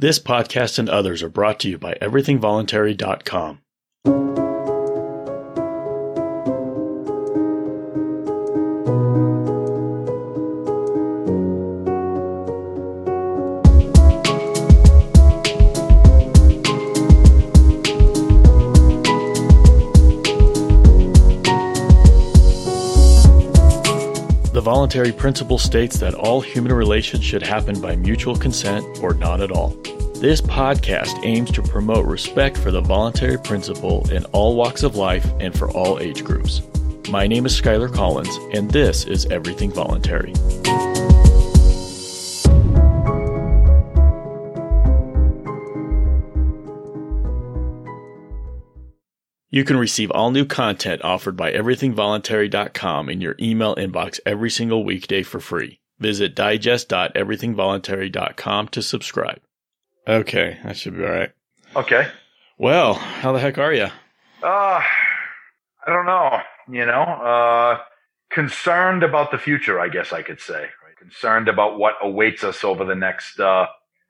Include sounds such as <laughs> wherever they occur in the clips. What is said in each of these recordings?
This podcast and others are brought to you by everythingvoluntary.com. The voluntary principle states that all human relations should happen by mutual consent or not at all. This podcast aims to promote respect for the voluntary principle in all walks of life and for all age groups. My name is Skyler Collins, and this is Everything Voluntary. You can receive all new content offered by everythingvoluntary.com in your email inbox every single weekday for free. Visit digest.everythingvoluntary.com to subscribe. Okay, that should be all right. Okay. Well, how the heck are you? Uh, I don't know. You know, uh, concerned about the future, I guess I could say. Right? Concerned about what awaits us over the next, uh,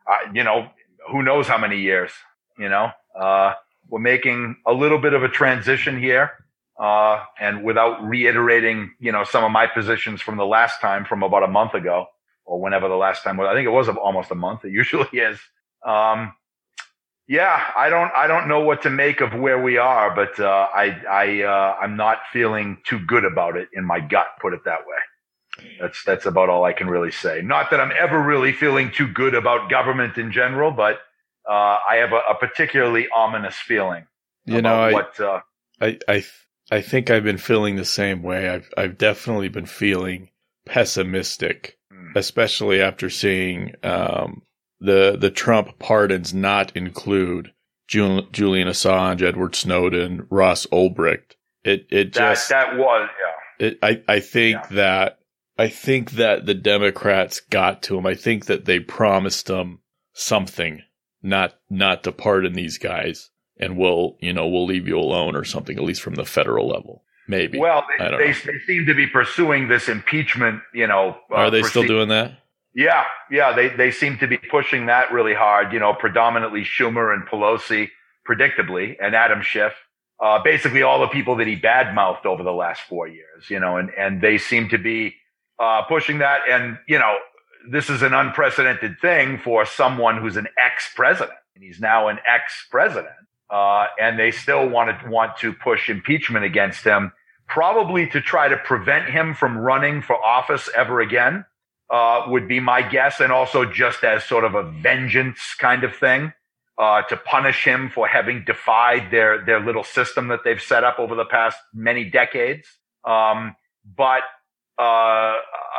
uh, you know, who knows how many years. You know, uh, we're making a little bit of a transition here. Uh, and without reiterating, you know, some of my positions from the last time from about a month ago or whenever the last time was, I think it was almost a month. It usually <laughs> is. Um, yeah, I don't, I don't know what to make of where we are, but, uh, I, I, uh, I'm not feeling too good about it in my gut, put it that way. That's, that's about all I can really say. Not that I'm ever really feeling too good about government in general, but, uh, I have a, a, particularly ominous feeling. You know, I, what, uh, I, I, I think I've been feeling the same way. I've, I've definitely been feeling pessimistic, hmm. especially after seeing, um, the the Trump pardons not include Julian, Julian Assange, Edward Snowden, Ross Ulbricht. It it that, just that was yeah. It, I I think yeah. that I think that the Democrats got to him. I think that they promised him something, not not to pardon these guys, and we'll you know we'll leave you alone or something, at least from the federal level. Maybe. Well, they, they, they, seem to be pursuing this impeachment. You know, uh, are they still doing that? Yeah, yeah, they they seem to be pushing that really hard. You know, predominantly Schumer and Pelosi, predictably, and Adam Schiff. Uh, basically, all the people that he badmouthed over the last four years. You know, and and they seem to be uh, pushing that. And you know, this is an unprecedented thing for someone who's an ex-president, and he's now an ex-president. Uh, and they still want to want to push impeachment against him, probably to try to prevent him from running for office ever again uh, would be my guess, and also just as sort of a vengeance kind of thing uh, to punish him for having defied their their little system that they've set up over the past many decades. Um, but uh,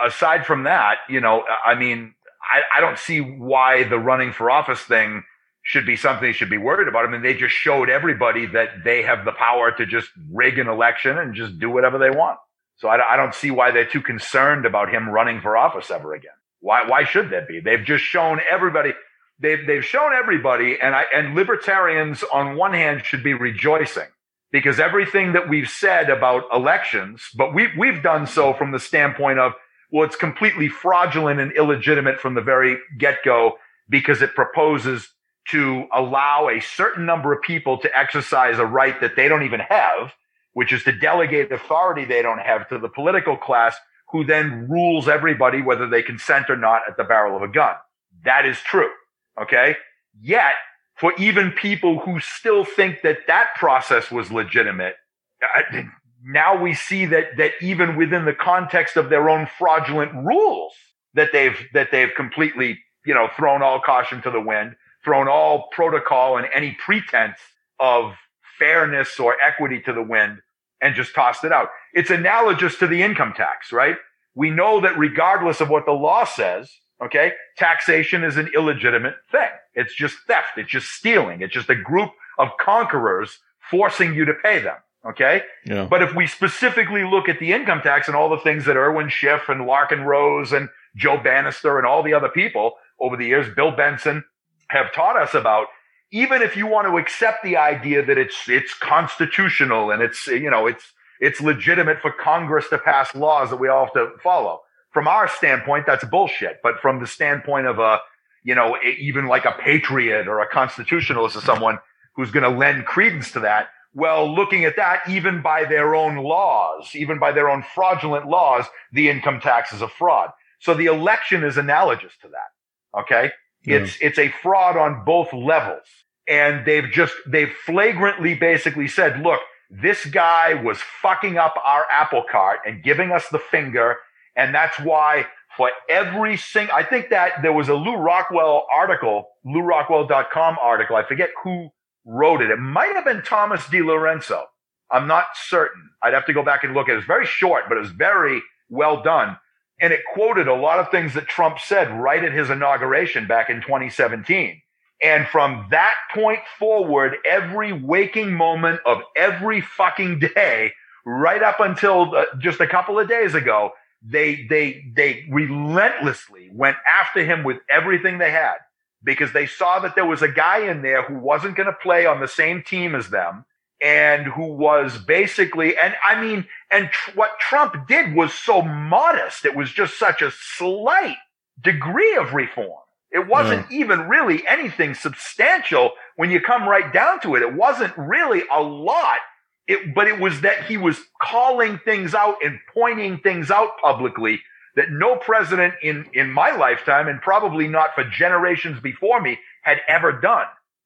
aside from that, you know, I mean, I, I don't see why the running for office thing should be something they should be worried about. I mean, they just showed everybody that they have the power to just rig an election and just do whatever they want. So I, I don't see why they're too concerned about him running for office ever again. Why, why should they be? They've just shown everybody, they've, they've shown everybody and I, and libertarians on one hand should be rejoicing because everything that we've said about elections, but we, we've done so from the standpoint of, well, it's completely fraudulent and illegitimate from the very get go because it proposes to allow a certain number of people to exercise a right that they don't even have which is to delegate authority they don't have to the political class who then rules everybody, whether they consent or not at the barrel of a gun. That is true. Okay. Yet for even people who still think that that process was legitimate, uh, now we see that, that even within the context of their own fraudulent rules that they've, that they've completely, you know, thrown all caution to the wind, thrown all protocol and any pretense of fairness or equity to the wind and just tossed it out. It's analogous to the income tax, right? We know that regardless of what the law says, okay, taxation is an illegitimate thing. It's just theft. It's just stealing. It's just a group of conquerors forcing you to pay them. Okay. Yeah. But if we specifically look at the income tax and all the things that Irwin Schiff and Larkken Rose and Joe Banister and all the other people over the years, Bill Benson have taught us about, even if you want to accept the idea that it's it's constitutional and it's you know it's it's legitimate for Congress to pass laws that we all have to follow. From our standpoint, that's bullshit. But from the standpoint of a you know, even like a patriot or a constitutionalist or someone who's going to lend credence to that. Well, looking at that, even by their own laws, even by their own fraudulent laws, the income tax is a fraud. So the election is analogous to that. Okay. Yeah. It's, it's a fraud on both levels. And they've just, they've flagrantly basically said, look, this guy was fucking up our apple cart and giving us the finger. And that's why for every single, I think that there was a Lew Rockwell article, lewrockwell.com article. I forget who wrote it. It might have been Thomas DiLorenzo. I'm not certain. I'd have to go back and look at it. It's very short, but it's very well done. And it quoted a lot of things that Trump said right at his inauguration back in 2017. And from that point forward, every waking moment of every fucking day, right up until uh, just a couple of days ago, they, they, they relentlessly went after him with everything they had because they saw that there was a guy in there who wasn't going to play on the same team as them and who was basically, and I mean, and tr- what Trump did was so modest. It was just such a slight degree of reform. It wasn't yeah. even really anything substantial when you come right down to it. It wasn't really a lot. It, but it was that he was calling things out and pointing things out publicly that no president in, in my lifetime and probably not for generations before me had ever done.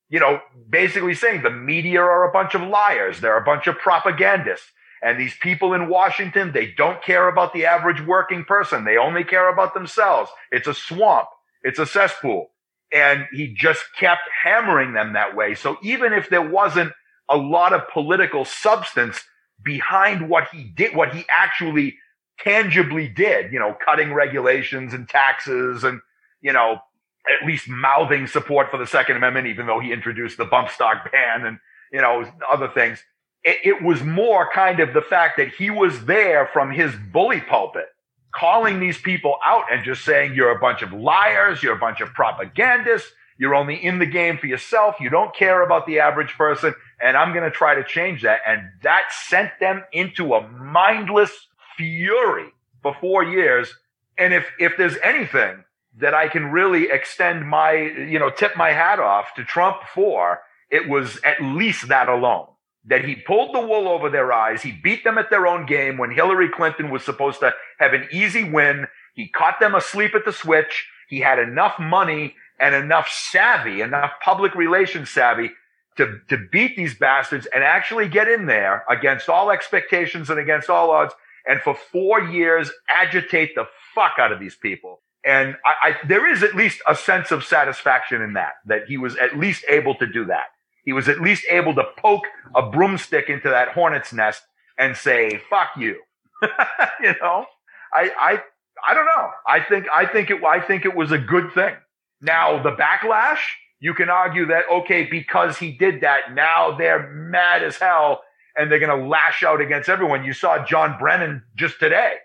You know, basically saying the media are a bunch of liars. They're a bunch of propagandists. And these people in Washington, they don't care about the average working person. They only care about themselves. It's a swamp. It's a cesspool. And he just kept hammering them that way. So even if there wasn't a lot of political substance behind what he did, what he actually tangibly did, you know, cutting regulations and taxes and, you know, at least mouthing support for the Second Amendment, even though he introduced the bump stock ban and, you know, other things. It, it was more kind of the fact that he was there from his bully pulpit, calling these people out and just saying, you're a bunch of liars. You're a bunch of propagandists. You're only in the game for yourself. You don't care about the average person. And I'm going to try to change that. And that sent them into a mindless fury for four years. And if, if there's anything that I can really extend my, you know, tip my hat off to Trump for, it was at least that alone. That he pulled the wool over their eyes. He beat them at their own game when Hillary Clinton was supposed to have an easy win. He caught them asleep at the switch. He had enough money and enough savvy, enough public relations savvy to, to beat these bastards and actually get in there against all expectations and against all odds and for four years agitate the fuck out of these people. And I, I, there is at least a sense of satisfaction in that, that he was at least able to do that. He was at least able to poke a broomstick into that hornet's nest and say, fuck you. <laughs> you know, I, I, I don't know. I think, I think it, I think it was a good thing. Now the backlash, you can argue that, okay, because he did that, now they're mad as hell and they're going to lash out against everyone. You saw John Brennan just today,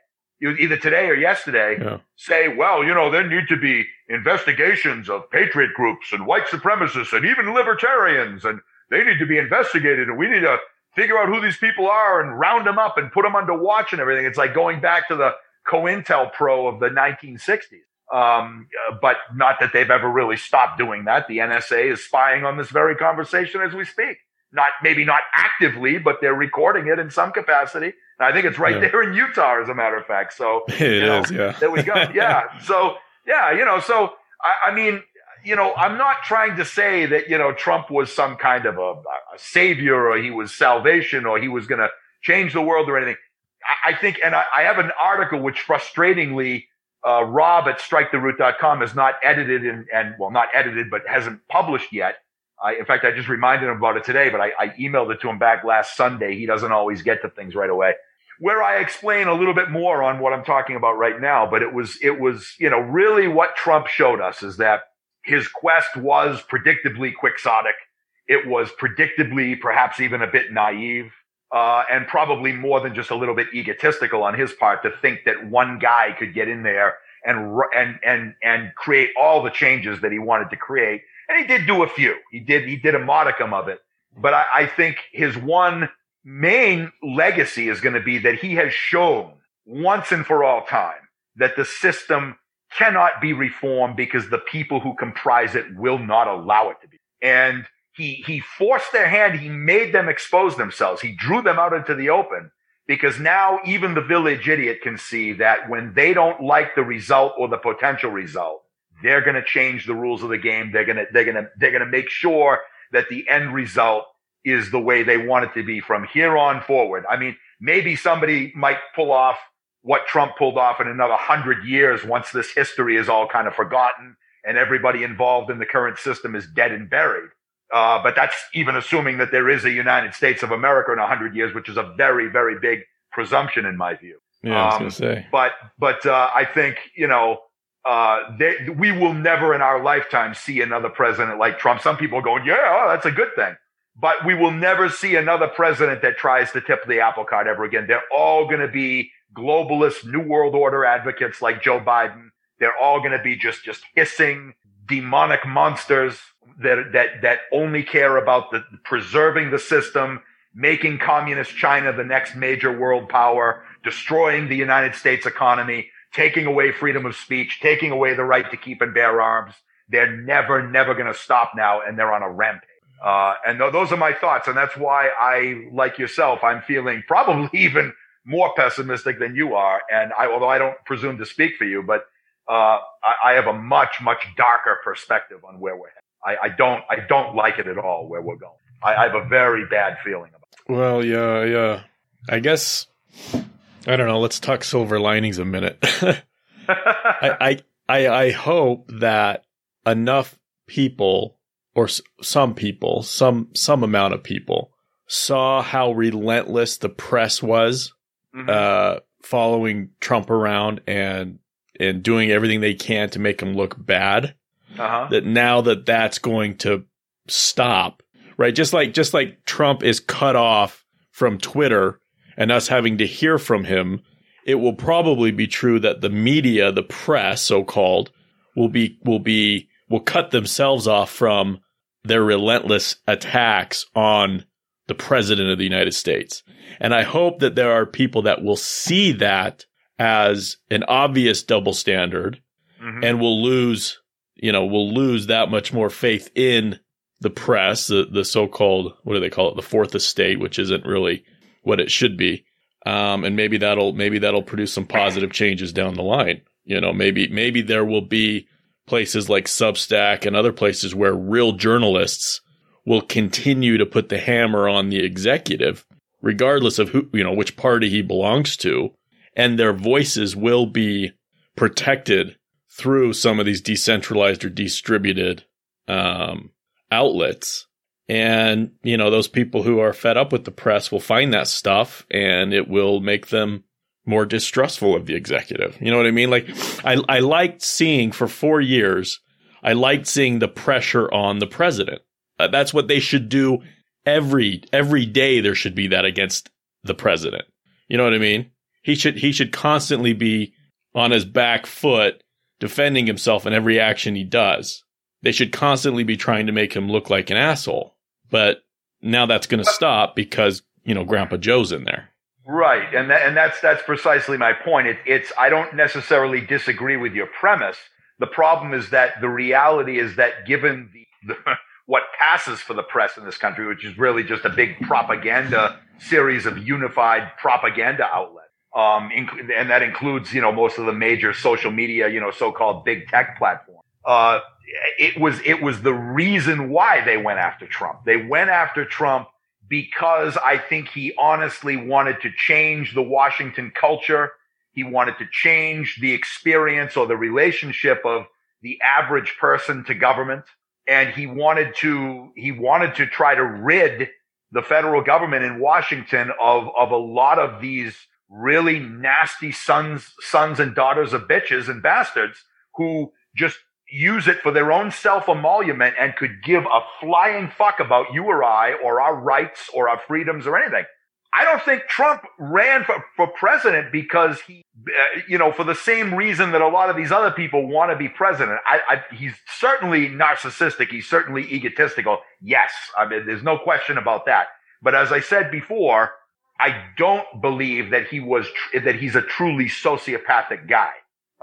either today or yesterday, yeah. say, well, you know, there need to be investigations of patriot groups and white supremacists and even libertarians, and they need to be investigated, and we need to figure out who these people are and round them up and put them under watch and everything. It's like going back to the COINTELPRO of the 1960s. Um, but not that they've ever really stopped doing that. The NSA is spying on this very conversation as we speak not maybe not actively, but they're recording it in some capacity. And I think it's right yeah. there in Utah, as a matter of fact. So <laughs> it know, is, yeah. There we go. <laughs> Yeah. so yeah, you know, so I, I, mean, you know, I'm not trying to say that you know Trump was some kind of a, a savior or he was salvation or he was going to change the world or anything. I, I think, and I, I, have an article which frustratingly. Uh, Rob at striketheroot.com has not edited and, and well, not edited, but hasn't published yet I, in fact, I just reminded him about it today, but I, I emailed it to him back last Sunday. He doesn't always get to things right away where I explain a little bit more on what I'm talking about right now. But it was, it was, you know, really what Trump showed us is that his quest was predictably quixotic. It was predictably perhaps even a bit naive, uh, and probably more than just a little bit egotistical on his part to think that one guy could get in there and, and, and, and create all the changes that he wanted to create and he did do a few. He did, he did a modicum of it. But I, I think his one main legacy is going to be that he has shown once and for all time that the system cannot be reformed because the people who comprise it will not allow it to be. And he, he forced their hand. He made them expose themselves. He drew them out into the open because now even the village idiot can see that when they don't like the result or the potential result, they're going to change the rules of the game. They're going to, they're going to, they're going to make sure that the end result is the way they want it to be from here on forward. I mean, maybe somebody might pull off what Trump pulled off in another hundred years once this history is all kind of forgotten and everybody involved in the current system is dead and buried. Uh, but that's even assuming that there is a United States of America in a hundred years, which is a very, very big presumption in my view. Yeah, I was um, gonna say. But, but, uh, I think, you know, uh, they, we will never in our lifetime see another president like Trump. Some people are going, yeah, oh, that's a good thing. But we will never see another president that tries to tip the apple cart ever again. They're all going to be globalist new world order advocates like Joe Biden. They're all going to be just, just hissing demonic monsters that, that, that only care about the preserving the system, making communist China the next major world power, destroying the United States economy, taking away freedom of speech, taking away the right to keep and bear arms. They're never, never going to stop now. And they're on a rampage. Uh, and th- those are my thoughts. And that's why I, like yourself, I'm feeling probably <laughs> even more pessimistic than you are. And I, although I don't presume to speak for you, but, uh, I, I, have a much, much darker perspective on where we're headed. I, I don't, I don't like it at all where we're going. I, I have a very bad feeling about it. Well, yeah, yeah. I guess, I don't know. Let's talk silver linings a minute. <laughs> I, I, I hope that enough people or some people, some, some amount of people saw how relentless the press was mm-hmm. uh, following Trump around and and doing everything they can to make him look bad. Uh-huh. That now that that's going to stop, right? Just like just like Trump is cut off from Twitter and us having to hear from him, it will probably be true that the media, the press, so called, will be will be will cut themselves off from their relentless attacks on the president of the United States. And I hope that there are people that will see that as an obvious double standard mm-hmm. and will lose, you know, will lose that much more faith in the press, the, the so-called, what do they call it? The fourth estate, which isn't really what it should be. Um, and maybe that'll, maybe that'll produce some positive changes down the line. You know, maybe, maybe there will be places like Substack and other places where real journalists will continue to put the hammer on the executive, regardless of who, you know, which party he belongs to. And their voices will be protected through some of these decentralized or distributed, um, outlets. And, you know, those people who are fed up with the press will find that stuff and it will make them more distrustful of the executive. You know what I mean? Like I, I liked seeing for four years, I liked seeing the pressure on the president. Uh, that's what they should do every every day. There should be that against the president. You know what I mean? He should he should constantly be on his back foot defending himself in every action he does. They should constantly be trying to make him look like an asshole. But now that's going to stop because, you know, Grandpa Joe's in there. Right. And that, and that's that's precisely my point. It, it's I don't necessarily disagree with your premise. The problem is that the reality is that given the, the <laughs> what passes for the press in this country, which is really just a big propaganda series of unified propaganda outlets. Um, inc- and that includes, you know, most of the major social media, you know, so-called big tech platforms. Uh, it was, it was the reason why they went after Trump. They went after Trump because I think he honestly wanted to change the Washington culture. He wanted to change the experience or the relationship of the average person to government and he wanted to he wanted to try to rid the federal government in Washington of of a lot of these really nasty sons sons and daughters of bitches and bastards who just use it for their own self emolument and could give a flying fuck about you or I or our rights or our freedoms or anything. I don't think Trump ran for, for president because he, uh, you know, for the same reason that a lot of these other people want to be president. I, I, he's certainly narcissistic. He's certainly egotistical. Yes. I mean, there's no question about that. But as I said before, I don't believe that he was, tr- that he's a truly sociopathic guy.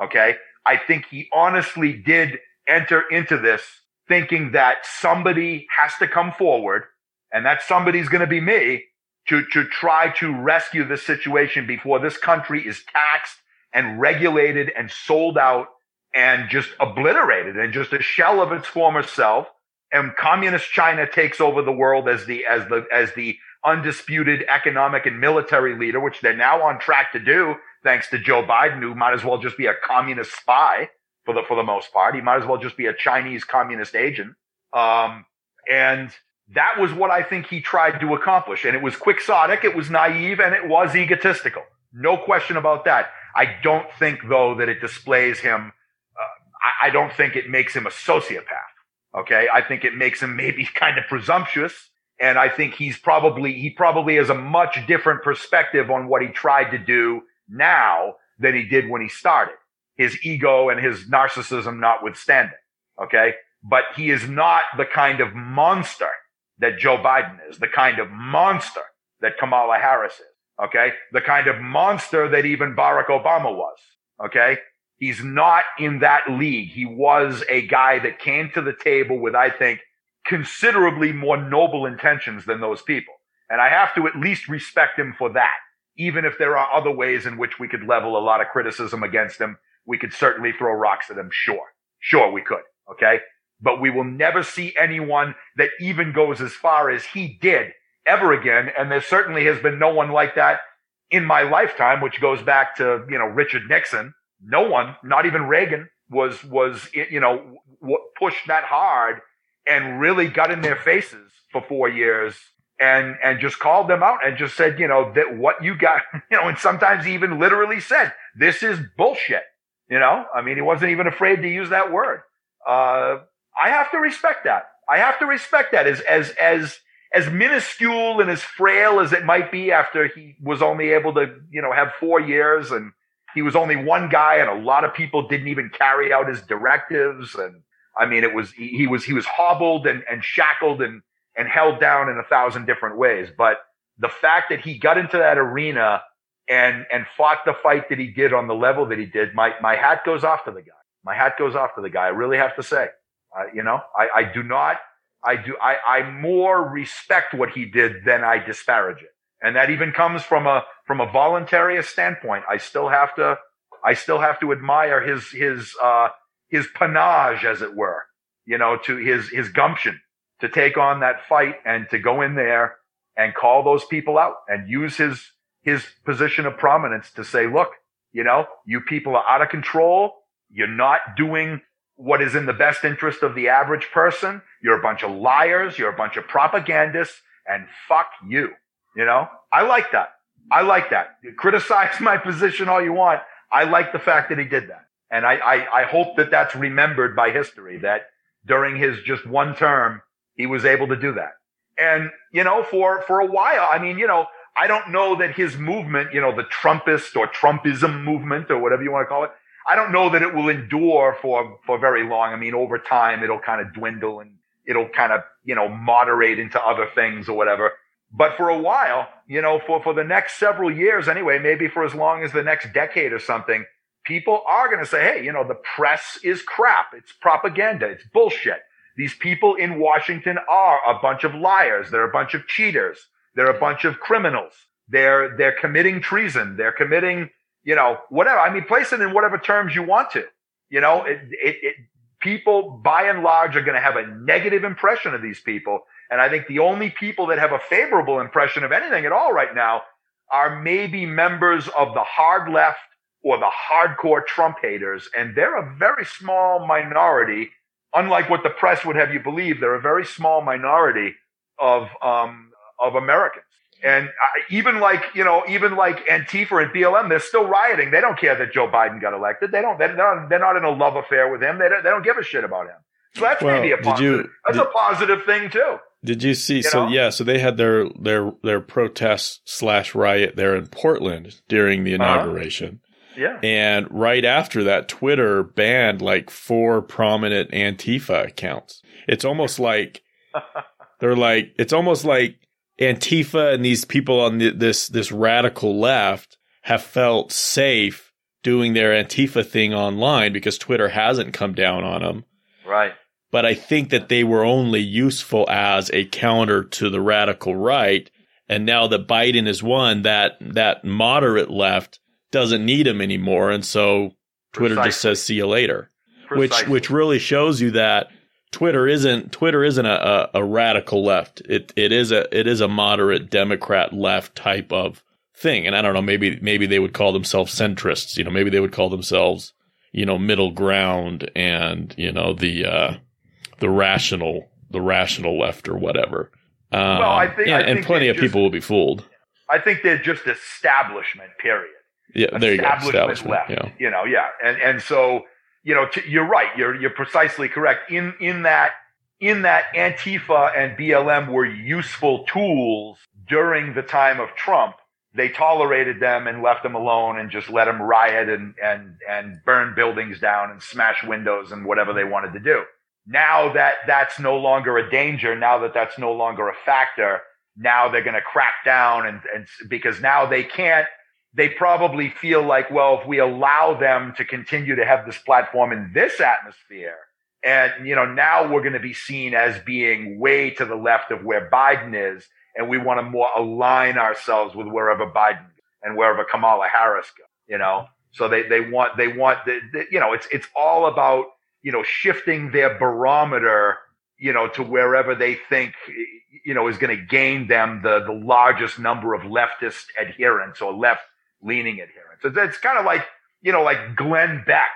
Okay. I think he honestly did enter into this thinking that somebody has to come forward and that somebody's going to be me to, to try to rescue this situation before this country is taxed and regulated and sold out and just obliterated and just a shell of its former self. And communist China takes over the world as the, as the, as the undisputed economic and military leader, which they're now on track to do thanks to Joe Biden, who might as well just be a communist spy for the, for the most part. He might as well just be a Chinese communist agent. Um, and that was what I think he tried to accomplish. And it was quixotic. It was naive and it was egotistical. No question about that. I don't think though that it displays him. Uh, I, I don't think it makes him a sociopath. Okay. I think it makes him maybe <laughs> kind of presumptuous. And I think he's probably, he probably has a much different perspective on what he tried to do now than he did when he started. His ego and his narcissism notwithstanding. Okay. But he is not the kind of monster that Joe Biden is, the kind of monster that Kamala Harris is. Okay. The kind of monster that even Barack Obama was. Okay. He's not in that league. He was a guy that came to the table with, I think, considerably more noble intentions than those people. And I have to at least respect him for that. Even if there are other ways in which we could level a lot of criticism against him, we could certainly throw rocks at him. Sure. Sure, we could. Okay. But we will never see anyone that even goes as far as he did ever again. And there certainly has been no one like that in my lifetime, which goes back to, you know, Richard Nixon. No one, not even Reagan was, was, you know, pushed that hard and really got in their faces for four years and, and just called them out and just said, you know, that what you got, <laughs> you know, and sometimes even literally said, this is bullshit. You know, I mean, he wasn't even afraid to use that word. Uh, I have to respect that. I have to respect that as, as, as, as minuscule and as frail as it might be after he was only able to, you know, have four years and he was only one guy and a lot of people didn't even carry out his directives. And I mean, it was, he, he was, he was hobbled and, and shackled and, and held down in a thousand different ways. But the fact that he got into that arena and, and fought the fight that he did on the level that he did, my, my hat goes off to the guy. My hat goes off to the guy. I really have to say, uh, you know, I, I do not, I do, I, I more respect what he did than I disparage it. And that even comes from a, from a voluntarist standpoint. I still have to, I still have to admire his, his, uh, his panache, as it were, you know, to his, his gumption to take on that fight and to go in there and call those people out and use his, his position of prominence to say, look, you know, you people are out of control. You're not doing what is in the best interest of the average person. You're a bunch of liars. You're a bunch of propagandists and fuck you. You know, I like that. I like that. You criticize <laughs> my position all you want. I like the fact that he did that. And I, I, I hope that that's remembered by history that during his just one term, he was able to do that. And, you know, for, for a while, I mean, you know, I don't know that his movement, you know, the Trumpist or Trumpism movement or whatever you want to call it, I don't know that it will endure for, for very long. I mean, over time, it'll kind of dwindle and it'll kind of, you know, moderate into other things or whatever. But for a while, you know, for, for the next several years anyway, maybe for as long as the next decade or something, people are going to say, Hey, you know, the press is crap. It's propaganda. It's bullshit. These people in Washington are a bunch of liars. They're a bunch of cheaters. They're a bunch of criminals. They're, they're committing treason. They're committing you know, whatever. I mean, place it in whatever terms you want to. You know, it, it, it people by and large are going to have a negative impression of these people. And I think the only people that have a favorable impression of anything at all right now are maybe members of the hard left or the hardcore Trump haters. And they're a very small minority. Unlike what the press would have you believe, they're a very small minority of, um, of Americans. And even like, you know, even like Antifa and BLM, they're still rioting. They don't care that Joe Biden got elected. They don't, they're not, they're not in a love affair with him. They don't, they don't give a shit about him. So that's well, maybe a positive. You, that's did, a positive thing too. Did you see? You so know? yeah, so they had their, their, their protest slash riot there in Portland during the uh-huh. inauguration. Uh-huh. Yeah. And right after that, Twitter banned like four prominent Antifa accounts. It's almost like <laughs> they're like, it's almost like Antifa and these people on the, this this radical left have felt safe doing their Antifa thing online because Twitter hasn't come down on them. Right. But I think that they were only useful as a counter to the radical right. And now that Biden has won, that that moderate left doesn't need him anymore, and so Twitter Precisely. just says "see you later," Precisely. which which really shows you that Twitter isn't Twitter isn't a, a, a, radical left. It it is a it is a moderate Democrat left type of thing. And I don't know, maybe maybe they would call themselves centrists. You know, maybe they would call themselves you know middle ground and you know the uh, the rational the rational left or whatever. Um, well, I think, and, I think and plenty of just, people will be fooled. I think they're just establishment. Period. Yeah, there you go. Establishment left. Yeah. You know, yeah, and and so you know, t- you're right. You're you're precisely correct. In in that in that Antifa and BLM were useful tools during the time of Trump. They tolerated them and left them alone and just let them riot and and and burn buildings down and smash windows and whatever they wanted to do. Now that that's no longer a danger, now that that's no longer a factor, now they're going to crack down and and because now they can't they probably feel like, well, if we allow them to continue to have this platform in this atmosphere, and, you know, now we're going to be seen as being way to the left of where Biden is. And we want to more align ourselves with wherever Biden and wherever Kamala Harris go, you know? So they, they want, they want the, the, you know, it's, it's all about, you know, shifting their barometer, you know, to wherever they think, you know, is going to gain them the, the largest number of leftist adherents or left leaning adherents. It's, it's kind of like, you know, like Glenn Beck,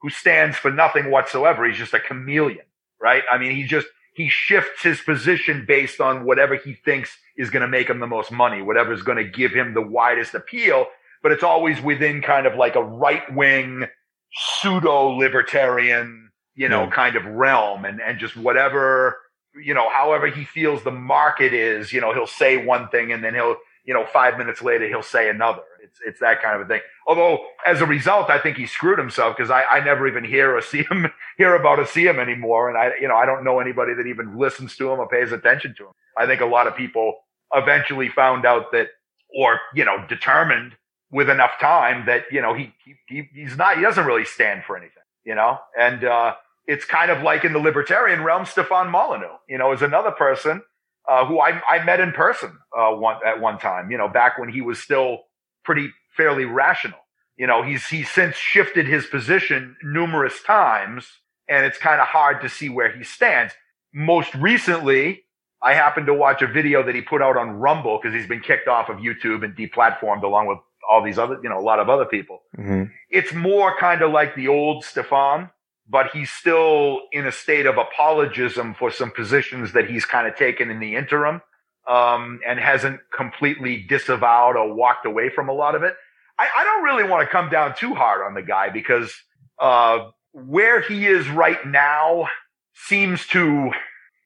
who stands for nothing whatsoever. He's just a chameleon, right? I mean, he just, he shifts his position based on whatever he thinks is going to make him the most money, whatever is going to give him the widest appeal. But it's always within kind of like a right wing, pseudo libertarian, you know, yeah. kind of realm and, and just whatever, you know, however he feels the market is, you know, he'll say one thing and then he'll, you know, five minutes later, he'll say another. It's, it's that kind of a thing. Although as a result, I think he screwed himself because I, I never even hear or see him, <laughs> hear about or see him anymore. And I, you know, I don't know anybody that even listens to him or pays attention to him. I think a lot of people eventually found out that, or, you know, determined with enough time that, you know, he, he, he's not, he doesn't really stand for anything, you know, and, uh, it's kind of like in the libertarian realm, Stefan Molyneux, you know, is another person uh, who I, I met in person uh, one, at one time, you know, back when he was still pretty fairly rational. You know, he's he's since shifted his position numerous times, and it's kind of hard to see where he stands. Most recently, I happened to watch a video that he put out on Rumble because he's been kicked off of YouTube and deplatformed along with all these other, you know, a lot of other people. Mm-hmm. It's more kind of like the old Stefan, but he's still in a state of apologism for some positions that he's kind of taken in the interim, um, and hasn't completely disavowed or walked away from a lot of it. I, I don't really want to come down too hard on the guy because, uh, where he is right now seems to,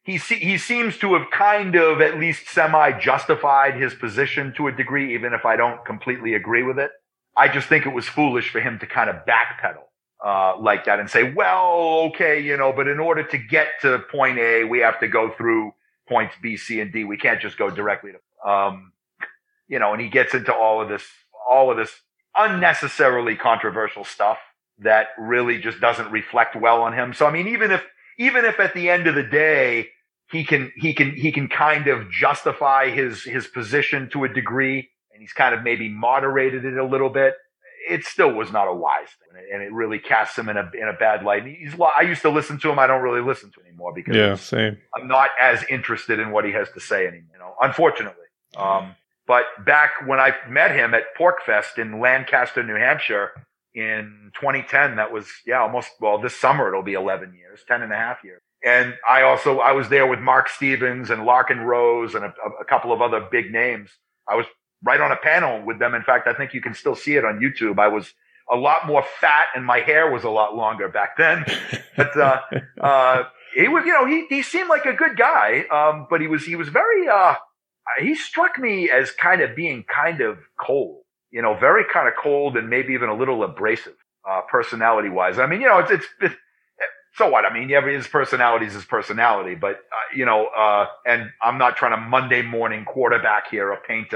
he, he seems to have kind of at least semi justified his position to a degree, even if I don't completely agree with it. I just think it was foolish for him to kind of backpedal uh, like that and say, well, okay, you know, but in order to get to point A, we have to go through points B, C, and D. We can't just go directly to, um, you know, and he gets into all of this, all of this unnecessarily controversial stuff that really just doesn't reflect well on him. So, I mean, even if, even if at the end of the day, he can, he can, he can kind of justify his, his position to a degree and he's kind of maybe moderated it a little bit it still was not a wise thing, and it really casts him in a in a bad light. He's I used to listen to him. I don't really listen to him anymore because yeah, same. I'm not as interested in what he has to say anymore. You know, unfortunately. Um, but back when I met him at PorcFest in Lancaster, New Hampshire in 2010, that was, yeah, almost, well, this summer it'll be 11 years, 10 and a half years. And I also, I was there with Marc Stevens and Larkken Rose and a, a couple of other big names. I was right on a panel with them. In fact, I think you can still see it on YouTube. I was a lot more fat and my hair was a lot longer back then. <laughs> But, uh, uh, he was, you know, he, he seemed like a good guy. Um, but he was, he was very, uh, he struck me as kind of being kind of cold, you know, very kind of cold and maybe even a little abrasive, uh, personality wise. I mean, you know, it's, it's, it's so what? I mean, yeah, his personality is his personality, but, uh, you know, uh, and I'm not trying to Monday morning quarterback here or paint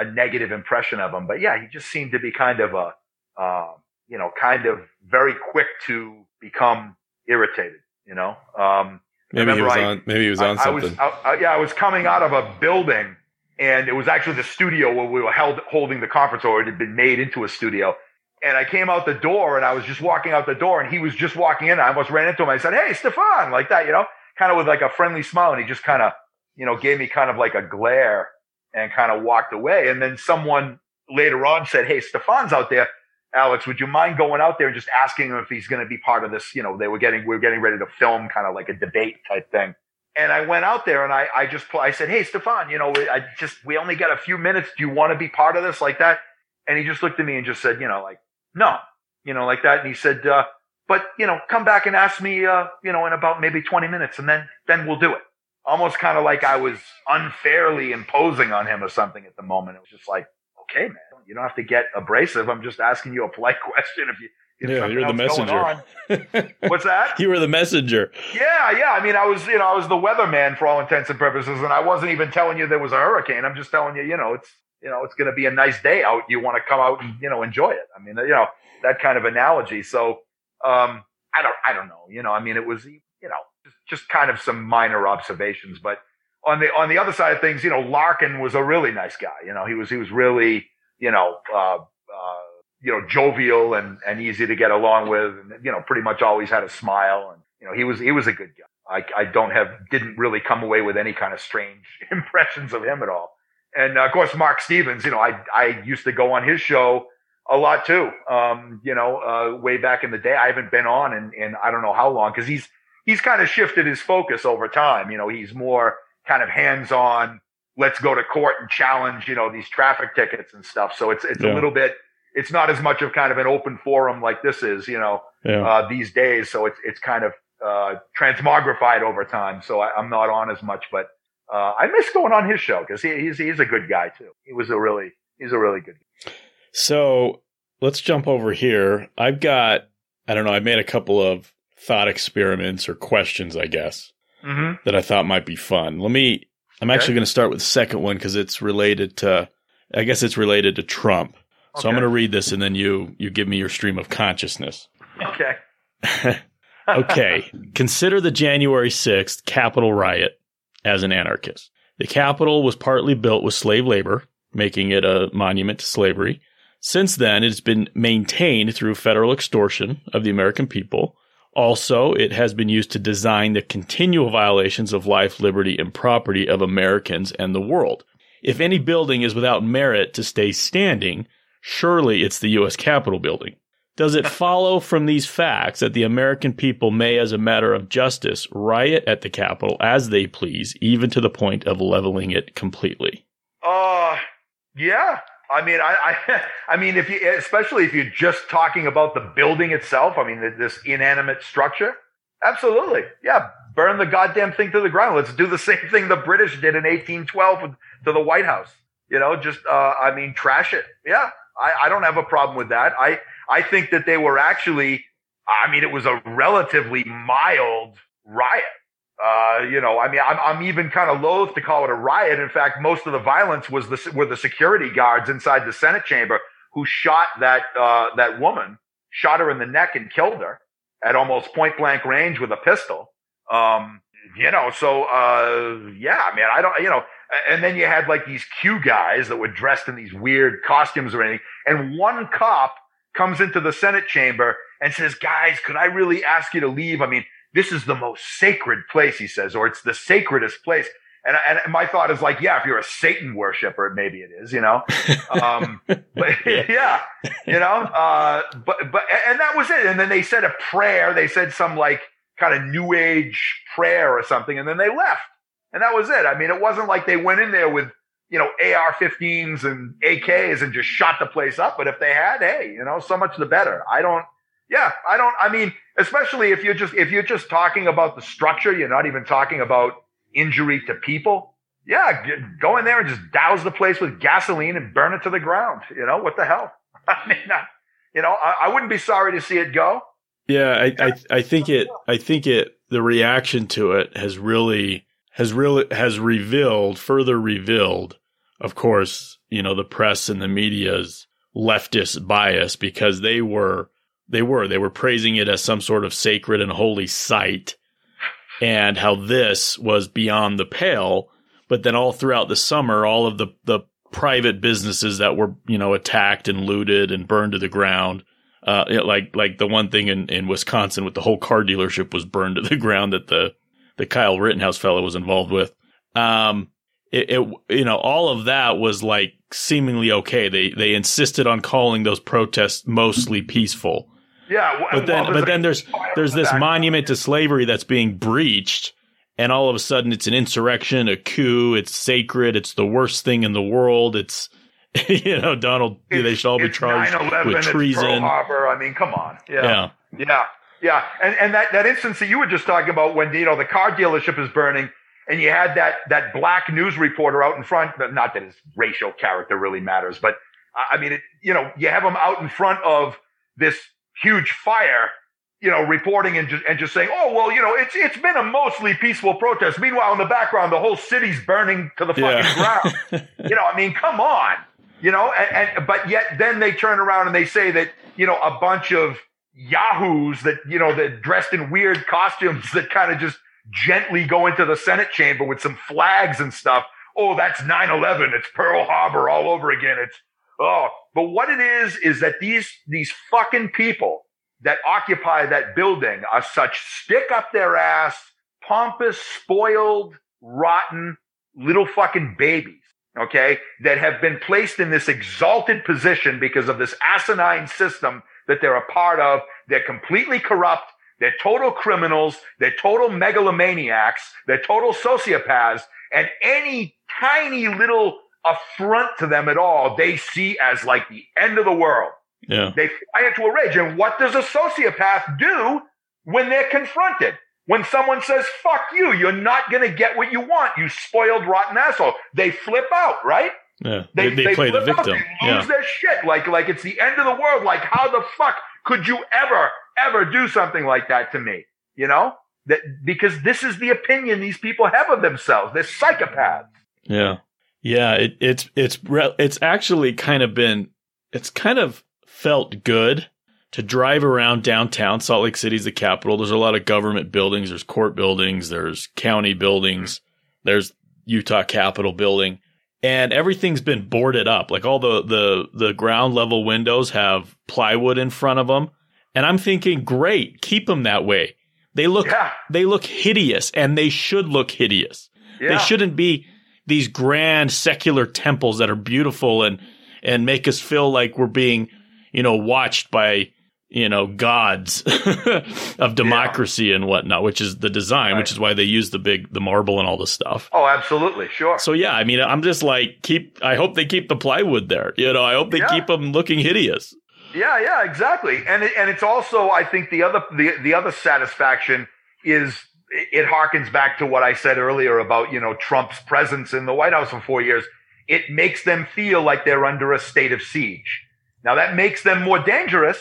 a, a, negative impression of him. But yeah, he just seemed to be kind of a, uh, you know, kind of very quick to become irritated, you know. Um, maybe he was I, on, maybe he was on I, something. I was, I, yeah, I was coming out of a building and it was actually the studio where we were held, holding the conference or it had been made into a studio. And I came out the door and I was just walking out the door and he was just walking in. I almost ran into him. I said, Hey, Stefan, like that, you know, kind of with like a friendly smile. And he just kind of, you know, gave me kind of like a glare and kind of walked away. And then someone later on said, Hey, Stefan's out there. Alex, would you mind going out there and just asking him if he's going to be part of this? You know, they were getting, we were getting ready to film kind of like a debate type thing. And I went out there and I, I just, I said, Hey, Stefan, you know, I just, we only got a few minutes. Do you want to be part of this like that? And he just looked at me and just said, you know, like, no, you know, like that. And he said, uh, but, you know, come back and ask me, uh, you know, in about maybe 20 minutes and then, then we'll do it. Almost kind of like I was unfairly imposing on him or something at the moment. It was just like, okay, man, you don't have to get abrasive. I'm just asking you a polite <laughs> question. If you, yeah, you're the messenger. What's that? <laughs> you were the messenger. Yeah, yeah. I mean, I was, you know, I was the weatherman for all intents and purposes, and I wasn't even telling you there was a hurricane. I'm just telling you, you know, it's, you know, it's going to be a nice day out. You want to come out and, you know, enjoy it. I mean, you know, that kind of analogy. So, um, I don't, I don't know. You know, I mean, it was, you know, just, kind of some minor observations, but on the on the other side of things, you know, Larkken was a really nice guy. You know, he was he was really, you know, uh, uh, you know, jovial and, and easy to get along with and, you know, pretty much always had a smile. And, you know, he was, he was a good guy. I, I don't have, didn't really come away with any kind of strange <laughs> impressions of him at all. And uh, of course, Marc Stevens, you know, I, I used to go on his show a lot too. Um, you know, uh, way back in the day, I haven't been on in, in I don't know how long because he's, he's kind of shifted his focus over time. You know, he's more kind of hands on. Let's go to court and challenge, you know, these traffic tickets and stuff. So it's, it's yeah. a little bit, it's not as much of kind of an open forum like this is, you know, yeah. uh, these days. So it's, it's kind of, uh, transmogrified over time. So I, am not on as much, but, uh, I miss going on his show because he, he's, he's a good guy too. He was a really, he's a really good guy. So let's jump over here. I've got, I don't know, I made a couple of thought experiments or questions, I guess, mm-hmm. that I thought might be fun. Let me, I'm okay. actually going to start with the second one because it's related to, I guess it's related to Trump. So I'm going to read this and then you you give me your stream of consciousness. Okay. <laughs> okay. Consider the January 6th Capitol riot as an anarchist. The Capitol was partly built with slave labor, making it a monument to slavery. Since then, it has been maintained through federal extortion of the American people. Also, it has been used to design the continual violations of life, liberty, and property of Americans and the world. If any building is without merit to stay standing, Surely it's the U.S. Capitol building. Does it <laughs> follow from these facts that the American people may, as a matter of justice, riot at the Capitol as they please, even to the point of leveling it completely? Uh, yeah. I mean, I, I, <laughs> I mean, if you, especially if you're just talking about the building itself, I mean, this inanimate structure, absolutely. Yeah. Burn the goddamn thing to the ground. Let's do the <laughs> same thing the British did in 1812 to the White House. You know, just, uh, I mean, trash it. Yeah. I, I don't have a problem with that. I, I think that they were actually, I mean, it was a relatively mild riot. Uh, you know, I mean, I'm, I'm even kind of loath to call it a riot. In fact, most of the violence was the, were the security guards inside the Senate chamber who shot that, uh, that woman, shot her in the neck and killed her at almost point blank range with a pistol. Um, you know, so, uh, yeah, I mean, I don't, you know, and then you had like these Q guys that were dressed in these weird costumes or anything. And one cop comes into the Senate chamber and says, guys, could I really ask you to leave? I mean, this is the most sacred place, he says, or it's the sacredest place. And, and my thought is like, yeah, if you're a Satan worshiper, maybe it is, you know? <laughs> Um, but <laughs> <laughs> yeah, you know, uh, but, but, and that was it. And then they said a prayer. They said some like kind of new age prayer or something. And then they left. And that was it. I mean, it wasn't like they went in there with, you know, AR-15s and AKs and just shot the place up. But if they had, hey, you know, so much the better. I don't, yeah, I don't, I mean, especially if you're just, if you're just talking about the structure, you're not even talking about injury to people. Yeah, go in there and just douse the place with gasoline and burn it to the ground. You know, what the hell? <laughs> I mean, I, you know, I, I, wouldn't be sorry to see it go. Yeah, I, I, I think it, I think it, the reaction to it has really, has really has revealed further revealed of course you know the press and the media's leftist bias because they were they were they were praising it as some sort of sacred and holy site, and how this was beyond the pale. But then all throughout the summer, all of the the private businesses that were you know attacked and looted and burned to the ground. Uh, like like the one thing in, in Wisconsin with the whole car dealership was burned to the <laughs> ground that the the Kyle Rittenhouse fellow was involved with. Um, it, it, you know all of that was like seemingly okay. They they insisted on calling those protests mostly peaceful. Yeah, well, but then well, but then there's there's this monument to slavery that's being breached, and all of a sudden it's an insurrection, a coup. It's sacred. It's the worst thing in the world. It's <laughs> you know Donald. It's, they should all be charged with treason. Pearl Harbor. I mean, come on. Yeah. Yeah. Yeah. Yeah. And and that that instance that you were just talking about when you know the car dealership is burning and you had that that black news reporter out in front. Not that his racial character really matters, but I mean, it, you know, you have him out in front of this huge fire, you know, reporting and just and just saying, oh well, you know, it's it's been a mostly peaceful protest. Meanwhile, in the background, the whole city's burning to the fucking yeah. ground. <laughs> you know, I mean, come on, you know, and, and but yet then they turn around and they say that you know a bunch of yahoos that you know that dressed in weird costumes that kind of just gently go into the Senate chamber with some flags and stuff. Oh, that's 9-11. It's Pearl Harbor all over again. It's, oh, but what it is, is that these, these fucking people that occupy that building are such stick up their ass, pompous, spoiled, rotten little fucking babies. Okay. That have been placed in this exalted position because of this asinine system that they're a part of. They're completely corrupt. They're total criminals. They're total megalomaniacs. They're total sociopaths. And any tiny little affront to them at all, they see as like the end of the world. Yeah. They fly into a rage. And what does a sociopath do when they're confronted? When someone says, fuck you, you're not going to get what you want, you spoiled, rotten asshole. They flip out, right? Yeah. They, they, they play the victim. Out. They lose yeah. their shit. Like, like it's the end of the world. Like, how the fuck could you ever ever do something like that to me? You know, that because this is the opinion these people have of themselves. They're psychopaths. Yeah. Yeah. It, it's, it's, it's actually kind of been, it's kind of felt good to drive around downtown. Salt Lake City's the capital. There's a lot of government buildings. There's court buildings. There's county buildings. There's Utah Capitol building and everything's been boarded up. Like all the, the, the ground level windows have plywood in front of them. And I'm thinking, great, keep them that way. They look, yeah. they look hideous and they should look hideous. Yeah. They shouldn't be these grand secular temples that are beautiful and, and make us feel like we're being, you know, watched by, you know, gods <laughs> of democracy yeah. and whatnot, which is the design, right. which is why they use the big, the marble and all the stuff. Oh, absolutely. Sure. So yeah, I mean, I'm just like, keep, I hope they keep the plywood there. You know, I hope they keep them looking hideous. Yeah, yeah, exactly. And it, and it's also, I think, the other the the other satisfaction is it harkens back to what I said earlier about you know Trump's presence in the White House for four years. It makes them feel like they're under a state of siege. Now that makes them more dangerous,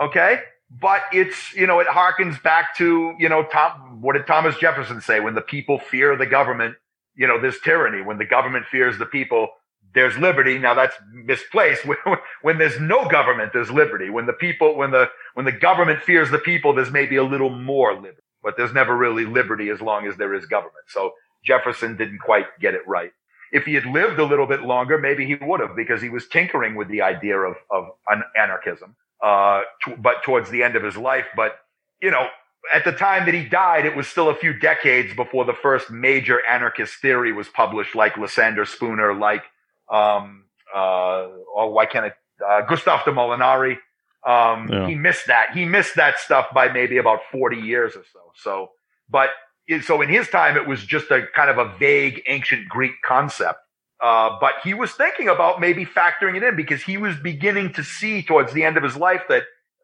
okay? But it's you know it harkens back to you know Tom. What did Thomas Jefferson say? When the people fear the government, you know there's tyranny. When the government fears the people, there's liberty. Now that's misplaced. <laughs> When, there's no government, there's liberty. When the people, when the, when the government fears the people, there's maybe a little more liberty, but there's never really liberty as long as there is government. So Jefferson didn't quite get it right. If he had lived a little bit longer, maybe he would have because he was tinkering with the idea of, of an anarchism, uh, t- but towards the end of his life. But, you know, at the time that he died, it was still a few decades before the first major anarchist theory was published, like Lysander Spooner, like um, uh, oh, why can't it? Uh, Gustav de Molinari. Um, yeah. he missed that. He missed that stuff by maybe about 40 years or so. So, but so in his time, it was just a kind of a vague ancient Greek concept. Uh, but he was thinking about maybe factoring it in because he was beginning to see towards the end of his life that,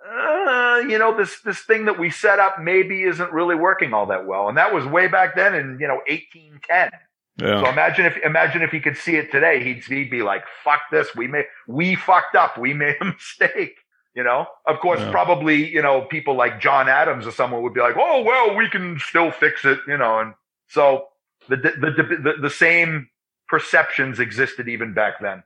uh, you know, this, this thing that we set up maybe isn't really working all that well. And that was way back then in, you know, 1810. Yeah. So imagine if imagine if he could see it today, he'd, he'd be like, "Fuck this! We made we fucked up. We made a <laughs> mistake." You know, of course, yeah. probably you know people like John Adams or someone would be like, "Oh well, we can still fix it." You know, and so the the the, the, the same perceptions existed even back then.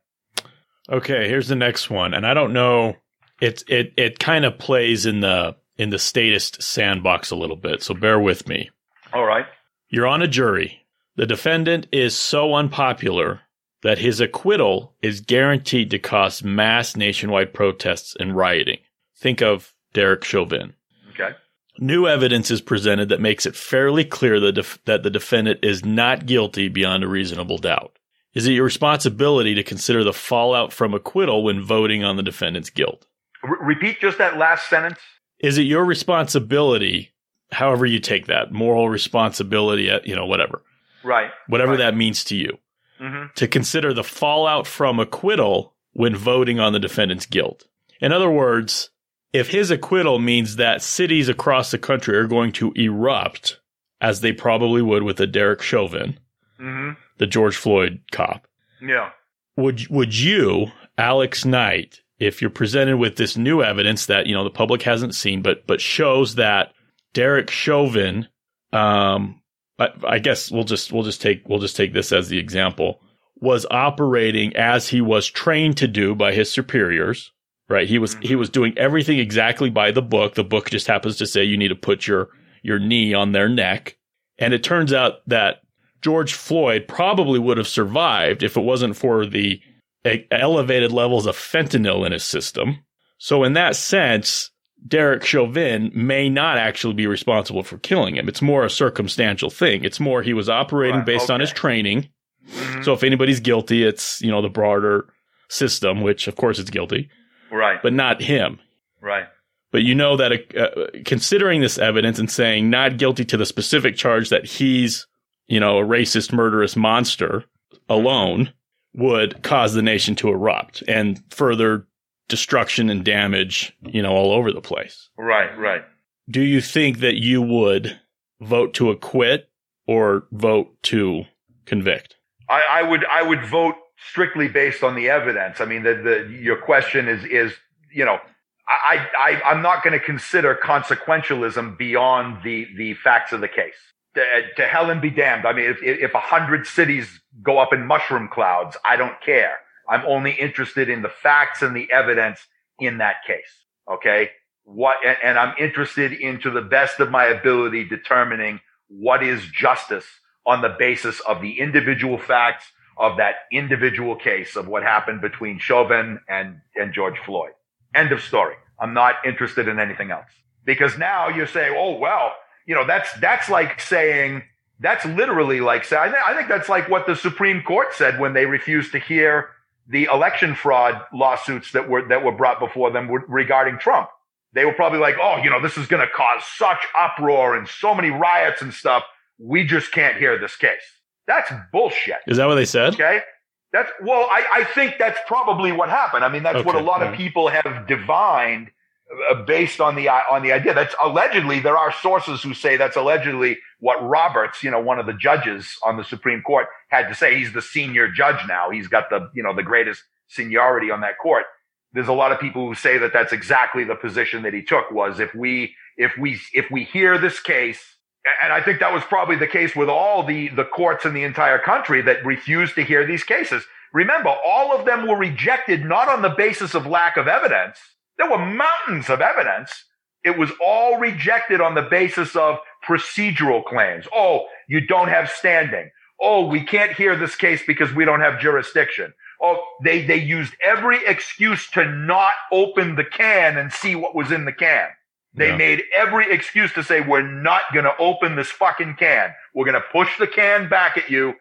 Okay, here's the next one, and I don't know it it it kind of plays in the in the statist sandbox a little bit. So bear with me. All right. You're on a jury. The defendant is so unpopular that his acquittal is guaranteed to cause mass nationwide protests and rioting. Think of Derek Chauvin. Okay. New evidence is presented that makes it fairly clear that, def- that the defendant is not guilty beyond a reasonable doubt. Is it your responsibility to consider the fallout from acquittal when voting on the defendant's guilt? repeat just that last sentence. Is it your responsibility, however you take that, moral responsibility, uh, you know, whatever, right, whatever right. that means to you, mm-hmm. to consider the fallout from acquittal when voting on the defendant's guilt? In other words, if his acquittal means that cities across the country are going to erupt, as they probably would with the Derek Chauvin, mm-hmm. the George Floyd cop, yeah, would would you, Alex Knight, if you're presented with this new evidence that you know the public hasn't seen, but but shows that Derek Chauvin, um, I, I guess we'll just we'll just take we'll just take this as the example, was operating as he was trained to do by his superiors right? He was, mm-hmm. he was doing everything exactly by the book. The book just happens to say you need to put your, your knee on their neck. And it turns out that George Floyd probably would have survived if it wasn't for the elevated levels of fentanyl in his system. So in that sense, Derek Chauvin may not actually be responsible for killing him. It's more a circumstantial thing. It's more he was operating right, based okay. on his training. Mm-hmm. So if anybody's guilty, it's, you know, the broader system, which of course is guilty right? But not him, right? But you know that uh, considering this evidence and saying not guilty to the specific charge that he's, you know, a racist, murderous monster alone would cause the nation to erupt and further destruction and damage, you know, all over the place. Right, right. Do you think that you would vote to acquit or vote to convict? I, I would I would vote strictly based on the evidence. I mean, the, the your question is is you know, I, I I'm not going to consider consequentialism beyond the the facts of the case. To, to hell and be damned. I mean, if if a hundred cities go up in mushroom clouds, I don't care. I'm only interested in the facts and the evidence in that case. Okay. What, and I'm interested into the best of my ability determining what is justice on the basis of the individual facts of that individual case of what happened between Chauvin and, and George Floyd. End of story. I'm not interested in anything else because now you're saying, oh, well, you know, that's, that's like saying, that's literally like saying, I think that's like what the Supreme Court said when they refused to hear the election fraud lawsuits that were, that were brought before them regarding Trump. They were probably like, oh, you know, this is going to cause such uproar and so many riots and stuff. We just can't hear this case. That's bullshit. Is that what they said? Okay. That's well, I, I think that's probably what happened. I mean, that's okay, what a lot of people have divined Uh, based on the uh, on the idea. That's allegedly there are sources who say that's allegedly what Roberts, you know, one of the judges on the Supreme Court, had to say. He's the senior judge now. He's got the you know the greatest seniority on that court. There's a lot of people who say that that's exactly the position that he took. Was if we if we if we hear this case and I think that was probably the case with all the, the courts in the entire country that refused to hear these cases. Remember, all of them were rejected not on the basis of lack of evidence. There were mountains of evidence. It was all rejected on the basis of procedural claims. Oh, you don't have standing. Oh, we can't hear this case because we don't have jurisdiction. Oh, they, they used every excuse to not open the can and see what was in the can. They yeah. made every excuse to say, we're not going to open this fucking can. We're going to push the can back at you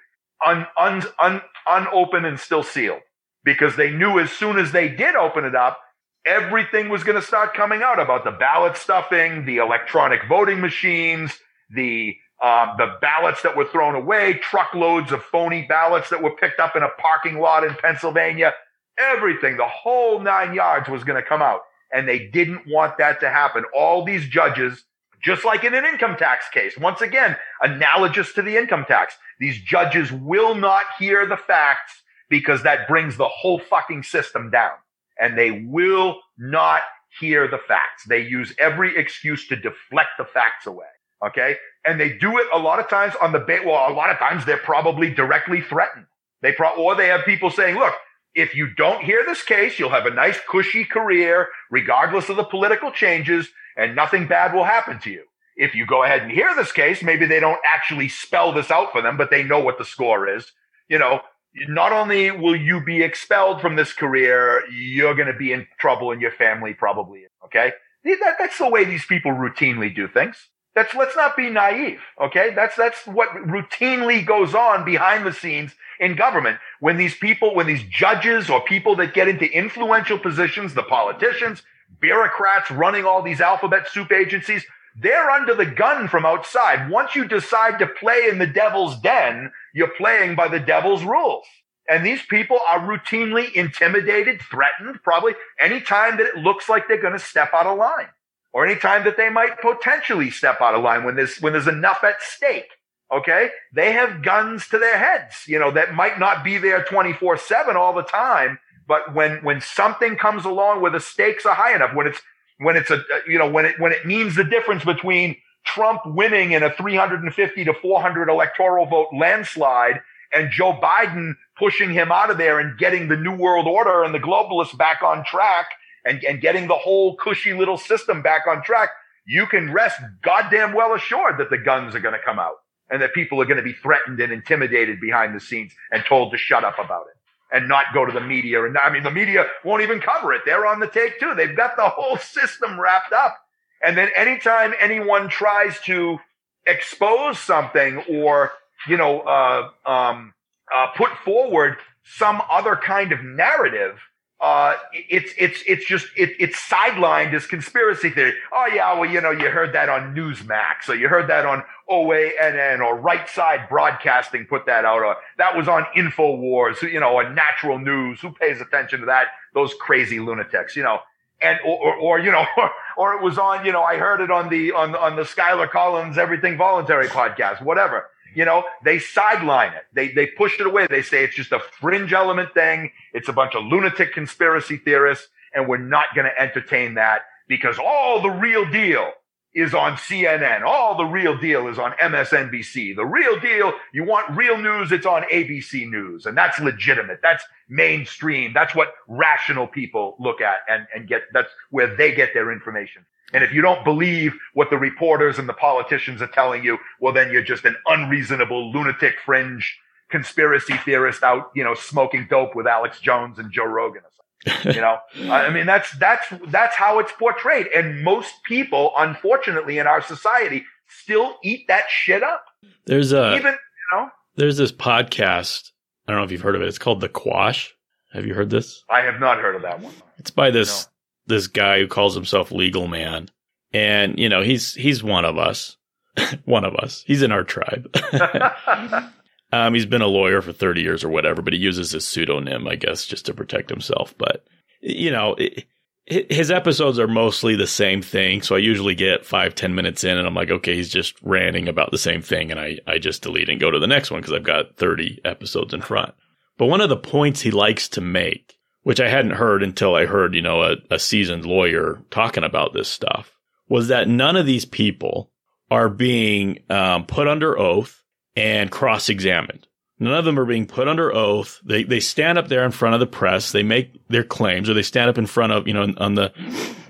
un, un, un, unopened and still sealed because they knew as soon as they did open it up, everything was going to start coming out about the ballot stuffing, the electronic voting machines, the um, the ballots that were thrown away, truckloads of phony ballots that were picked up in a parking lot in Pennsylvania. Everything, the whole nine yards was going to come out and they didn't want that to happen. All these judges, just like in an income tax case, once again, analogous to the income tax, these judges will not hear the facts because that brings the whole fucking system down. And they will not hear the facts. They use every excuse to deflect the facts away. Okay. And they do it a lot of times on the, bait. well, a lot of times they're probably directly threatened. They pro- or they have people saying, look, If you don't hear this case, you'll have a nice cushy career, regardless of the political changes, and nothing bad will happen to you. If you go ahead and hear this case, maybe they don't actually spell this out for them, but they know what the score is. You know, not only will you be expelled from this career, you're going to be in trouble and your family probably. Okay. That, that's the way these people routinely do things. That's, let's not be naive. Okay. That's, that's what routinely goes on behind the scenes in government. When these people, when these judges or people that get into influential positions, the politicians, bureaucrats running all these alphabet soup agencies, they're under the gun from outside. Once you decide to play in the devil's den, you're playing by the devil's rules. And these people are routinely intimidated, threatened, probably anytime that it looks like they're going to step out of line or anytime that they might potentially step out of line when there's, when there's enough at stake. Okay. They have guns to their heads, you know, that might not be there 24 seven all the time. But when, when something comes along where the stakes are high enough, when it's, when it's a, you know, when it, when it means the difference between Trump winning in a 350 to 400 electoral vote landslide and Joe Biden pushing him out of there and getting the new world order and the globalists back on track and, and getting the whole cushy little system back on track, you can rest goddamn well assured that the guns are going to come out and that people are going to be threatened and intimidated behind the scenes and told to shut up about it and not go to the media. And I mean, the media won't even cover it. They're on the take too. They've got the whole <laughs> system wrapped up. And then anytime anyone tries to expose something or, you know, uh, um, uh, put forward some other kind of narrative, uh, it's it's it's just it, it's sidelined as conspiracy theory. Oh yeah, well you know you heard that on Newsmax, or you heard that on OANN, or Right Side Broadcasting put that out, or that was on Infowars, you know, or Natural News. Who pays attention to that? Those crazy lunatics, you know. And or, or, or you know, or, <laughs> or it was on, you know, I heard it on the on on the Skyler Collins Everything Voluntary podcast, whatever. You know, they sideline it. They, they push it away. They say it's just a fringe element thing. It's a bunch of lunatic conspiracy theorists. And we're not going to entertain that because all the real deal is on CNN. All the real deal is on MSNBC. The real deal, you want real news, it's on ABC News. And that's legitimate. That's mainstream. That's what rational people look at and, and get, that's where they get their information. And if you don't believe what the reporters and the politicians are telling you, well, then you're just an unreasonable lunatic fringe conspiracy theorist out, you know, smoking dope with Alex Jones and Joe Rogan or something. <laughs> you know, I mean, that's, that's, that's how it's portrayed. And most people, unfortunately, in our society still eat that shit up. There's a, even, you know, there's this podcast. I don't know if you've heard of it. It's called The Quash. Have you heard this? I have not heard of that one. It's by this this guy who calls himself Legal Man, and you know he's he's one of us, <laughs> one of us. He's in our tribe. <laughs> um, he's been a lawyer for thirty years or whatever, but he uses his pseudonym, I guess, just to protect himself. But you know. It, his episodes are mostly the same thing. So I usually get five, ten minutes in and I'm like, okay, he's just ranting about the same thing. And I, I just delete and go to the next one because I've got 30 episodes in front. But one of the points he likes to make which I hadn't heard until I heard, you know, a, a seasoned lawyer talking about this stuff, was that none of these people are being um, put under oath and cross examined. None of them are being put under oath. They they stand up there in front of the press. They make their claims, or they stand up in front of you know on the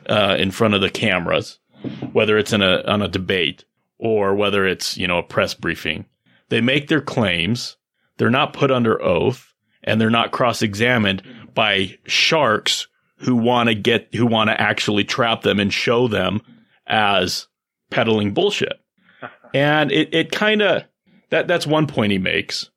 uh, in front of the cameras, whether it's in a on a debate or whether it's you know a press briefing. They make their claims. They're not put under oath and they're not cross examined by sharks who want to get, who want to actually trap them and show them as peddling bullshit. <laughs> and it, it kind of, that, that's one point he makes.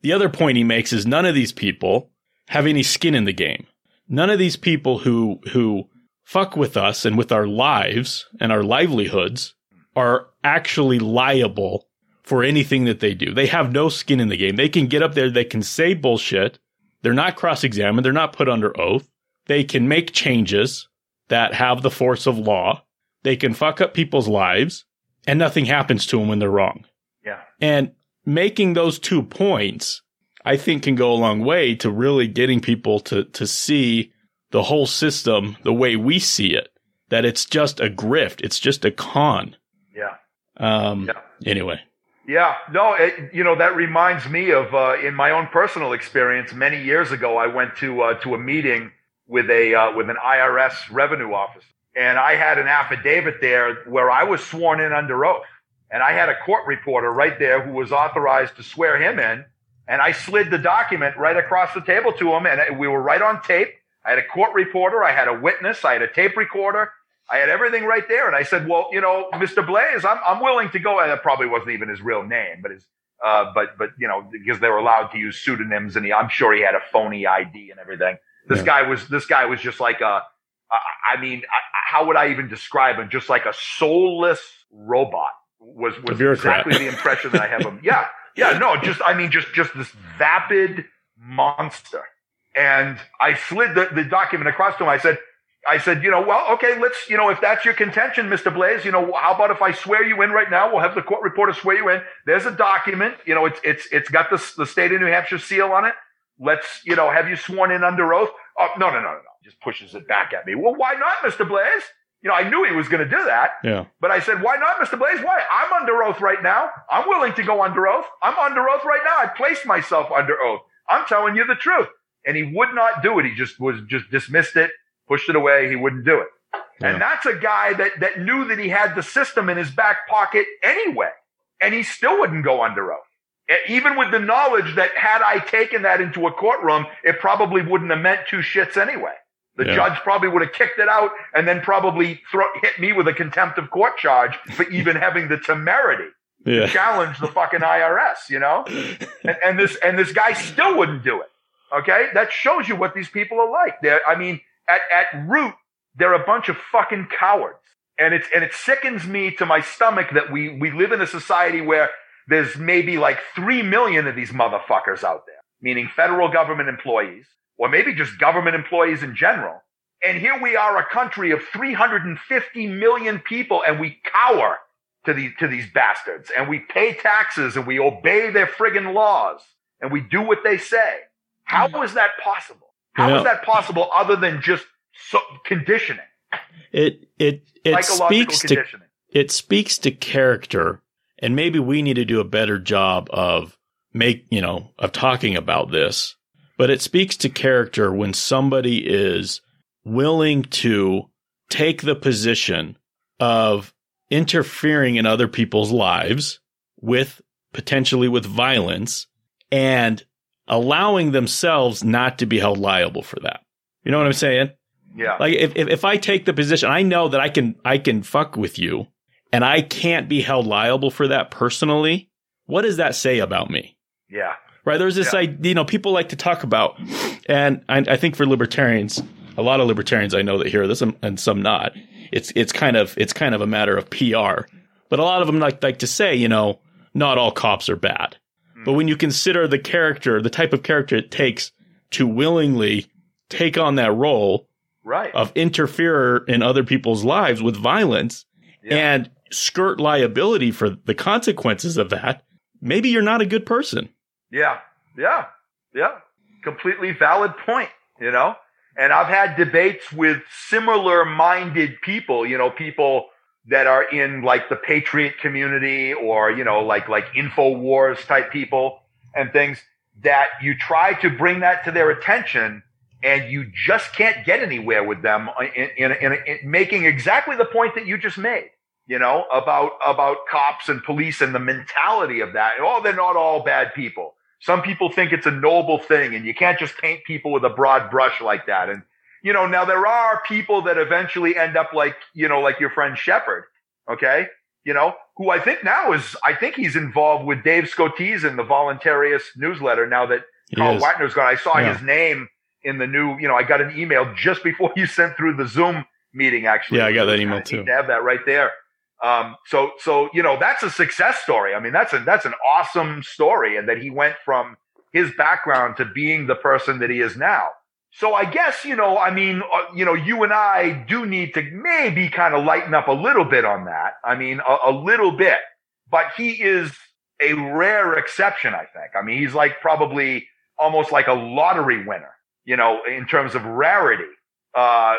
The other point he makes is none of these people have any skin in the game. None of these people who, who fuck with us and with our lives and our livelihoods are actually liable for anything that they do. They have no skin in the game. They can get up there, they can say bullshit, they're not cross examined. They're not put under oath. They can make changes that have the force of law. They can fuck up people's lives and nothing happens to them when they're wrong. Yeah. And making those two points, I think can go a long way to really getting people to, to see the whole system the way we see it. That it's just a grift. It's just a con. Yeah. Um, yeah. anyway. Yeah, no, it, you know that reminds me of uh, in my own personal experience. Many years ago, I went to uh, to a meeting with a uh, with an IRS revenue officer, and I had an affidavit there where I was sworn in under oath, and I had a court reporter right there who was authorized to swear him in, and I slid the document right across the table to him, and we were right on tape. I had a court reporter, I had a witness, I had a tape recorder, I had everything right there. And I said, well, you know, Mr. Blaze, I'm, I'm willing to go. And that probably wasn't even his real name, but his, uh, but, but, you know, because they were allowed to use pseudonyms and he, I'm sure he had a phony ID and everything. This yeah. guy was, this guy was just like a, I mean, how would I even describe him? Just like a soulless robot was, was exactly the impression that I have of him. Yeah. Yeah. No, just, I mean, just, just this vapid monster. And I slid the, the document across to him. I said, I said, you know, well, okay, let's, you know, if that's your contention, Mr. Blaze, you know, how about if I swear you in right now? We'll have the court reporter swear you in. There's a document, you know, it's, it's, it's got the, the state of New Hampshire seal on it. Let's, you know, have you sworn in under oath? Oh, no, no, no, no, no. Just pushes it back at me. Well, why not, Mr. Blaze? You know, I knew he was going to do that. Yeah. But I said, why not, Mr. Blaze? Why? I'm under oath right now. I'm willing to go under oath. I'm under oath right now. I placed myself under oath. I'm telling you the truth. And he would not do it. He just was, just dismissed it, pushed it away. He wouldn't do it. Yeah. And that's a guy that, that knew that he had the system in his back pocket anyway. And he still wouldn't go under oath. Even with the knowledge that had I taken that into a courtroom, it probably wouldn't have meant two shits anyway. The yeah. judge probably would have kicked it out and then probably throw, hit me with a contempt of court charge for <laughs> even having the temerity yeah. to challenge the fucking IRS, you know? <laughs> And, and, this, and this guy still wouldn't do it. Okay. That shows you what these people are like. They're, I mean, at, at root, they're a bunch of fucking cowards. And it's, and it sickens me to my stomach that we, we live in a society where there's maybe like three million of these motherfuckers out there, meaning federal government employees, or maybe just government employees in general. And here we are, a country of 350 million people, and we cower to these, to these bastards, and we pay taxes, and we obey their friggin' laws, and we do what they say. How mm. is that possible? How know, is that possible other than just so, conditioning? It it it speaks to it speaks to character, and maybe we need to do a better job of make you know of talking about this. But it speaks to character when somebody is willing to take the position of interfering in other people's lives with potentially with violence and allowing themselves not to be held liable for that. You know what I'm saying? Yeah. Like if, if, if I take the position, I know that I can, I can fuck with you and I can't be held liable for that personally. What does that say about me? Yeah. Right. There's this, yeah. you know, people like to talk about, and I, I, think for libertarians, a lot of libertarians I know that hear this and some not. It's, it's kind of, it's kind of a matter of PR, but a lot of them like, like to say, you know, not all cops are bad. But when you consider the character, the type of character it takes to willingly take on that role right. of interferer in other people's lives with violence yeah. and skirt liability for the consequences of that, maybe you're not a good person. Yeah. Yeah. Yeah. Completely valid point, you know? And I've had debates with similar minded people, you know, people that are in like the patriot community or, you know, like, like InfoWars type people and things that you try to bring that to their attention and you just can't get anywhere with them in, in, in, in, making exactly the point that you just made, you know, about, about cops and police and the mentality of that. Oh, they're not all bad people. Some people think it's a noble thing and you can't just paint people with a broad brush like that. And you know, now there are people that eventually end up like, you know, like your friend Shepard. Okay. You know, who I think now is, I think he's involved with Dave Scotese in the Voluntaryist newsletter now that he Carl Watner's gone. I saw yeah. his name in the new, you know, I got an email just before <laughs> you sent through the Zoom meeting, actually. Yeah, I got that email too. To have that right there. Um, so, so, you know, that's a success story. I mean, that's a, that's an awesome story. And that he went from his background to being the person that he is now. So I guess, you know, I mean, uh, you know, you and I do need to maybe kind of lighten up a little bit on that. I mean, a, a, little bit, but he is a rare exception, I think. I mean, he's like probably almost like a lottery winner, you know, in terms of rarity, uh,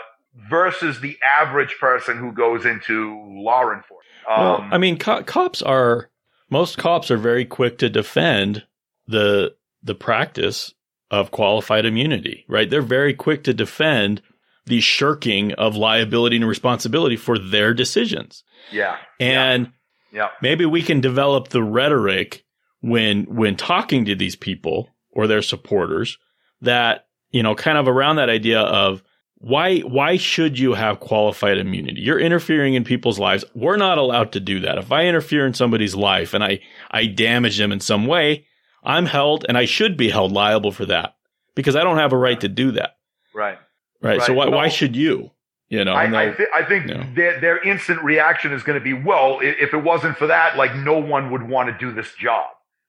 versus the average person who goes into law enforcement. Um, well, I mean, co- cops are most cops are very quick to defend the the practice of qualified immunity, right? They're very quick to defend the shirking of liability and responsibility for their decisions. Yeah. And yeah. yeah. maybe we can develop the rhetoric when when talking to these people or their supporters that, you know, kind of around that idea of why why should you have qualified immunity? You're interfering in people's lives. We're not allowed to do that. If I interfere in somebody's life and I I damage them in some way, I'm held and I should be held liable for that because I don't have a right to do that. Right. Right. right. So why, why should you? You know, I, I, th- I think you know. their, their instant reaction is going to be, well, if it wasn't for that, like no one would want to do this job.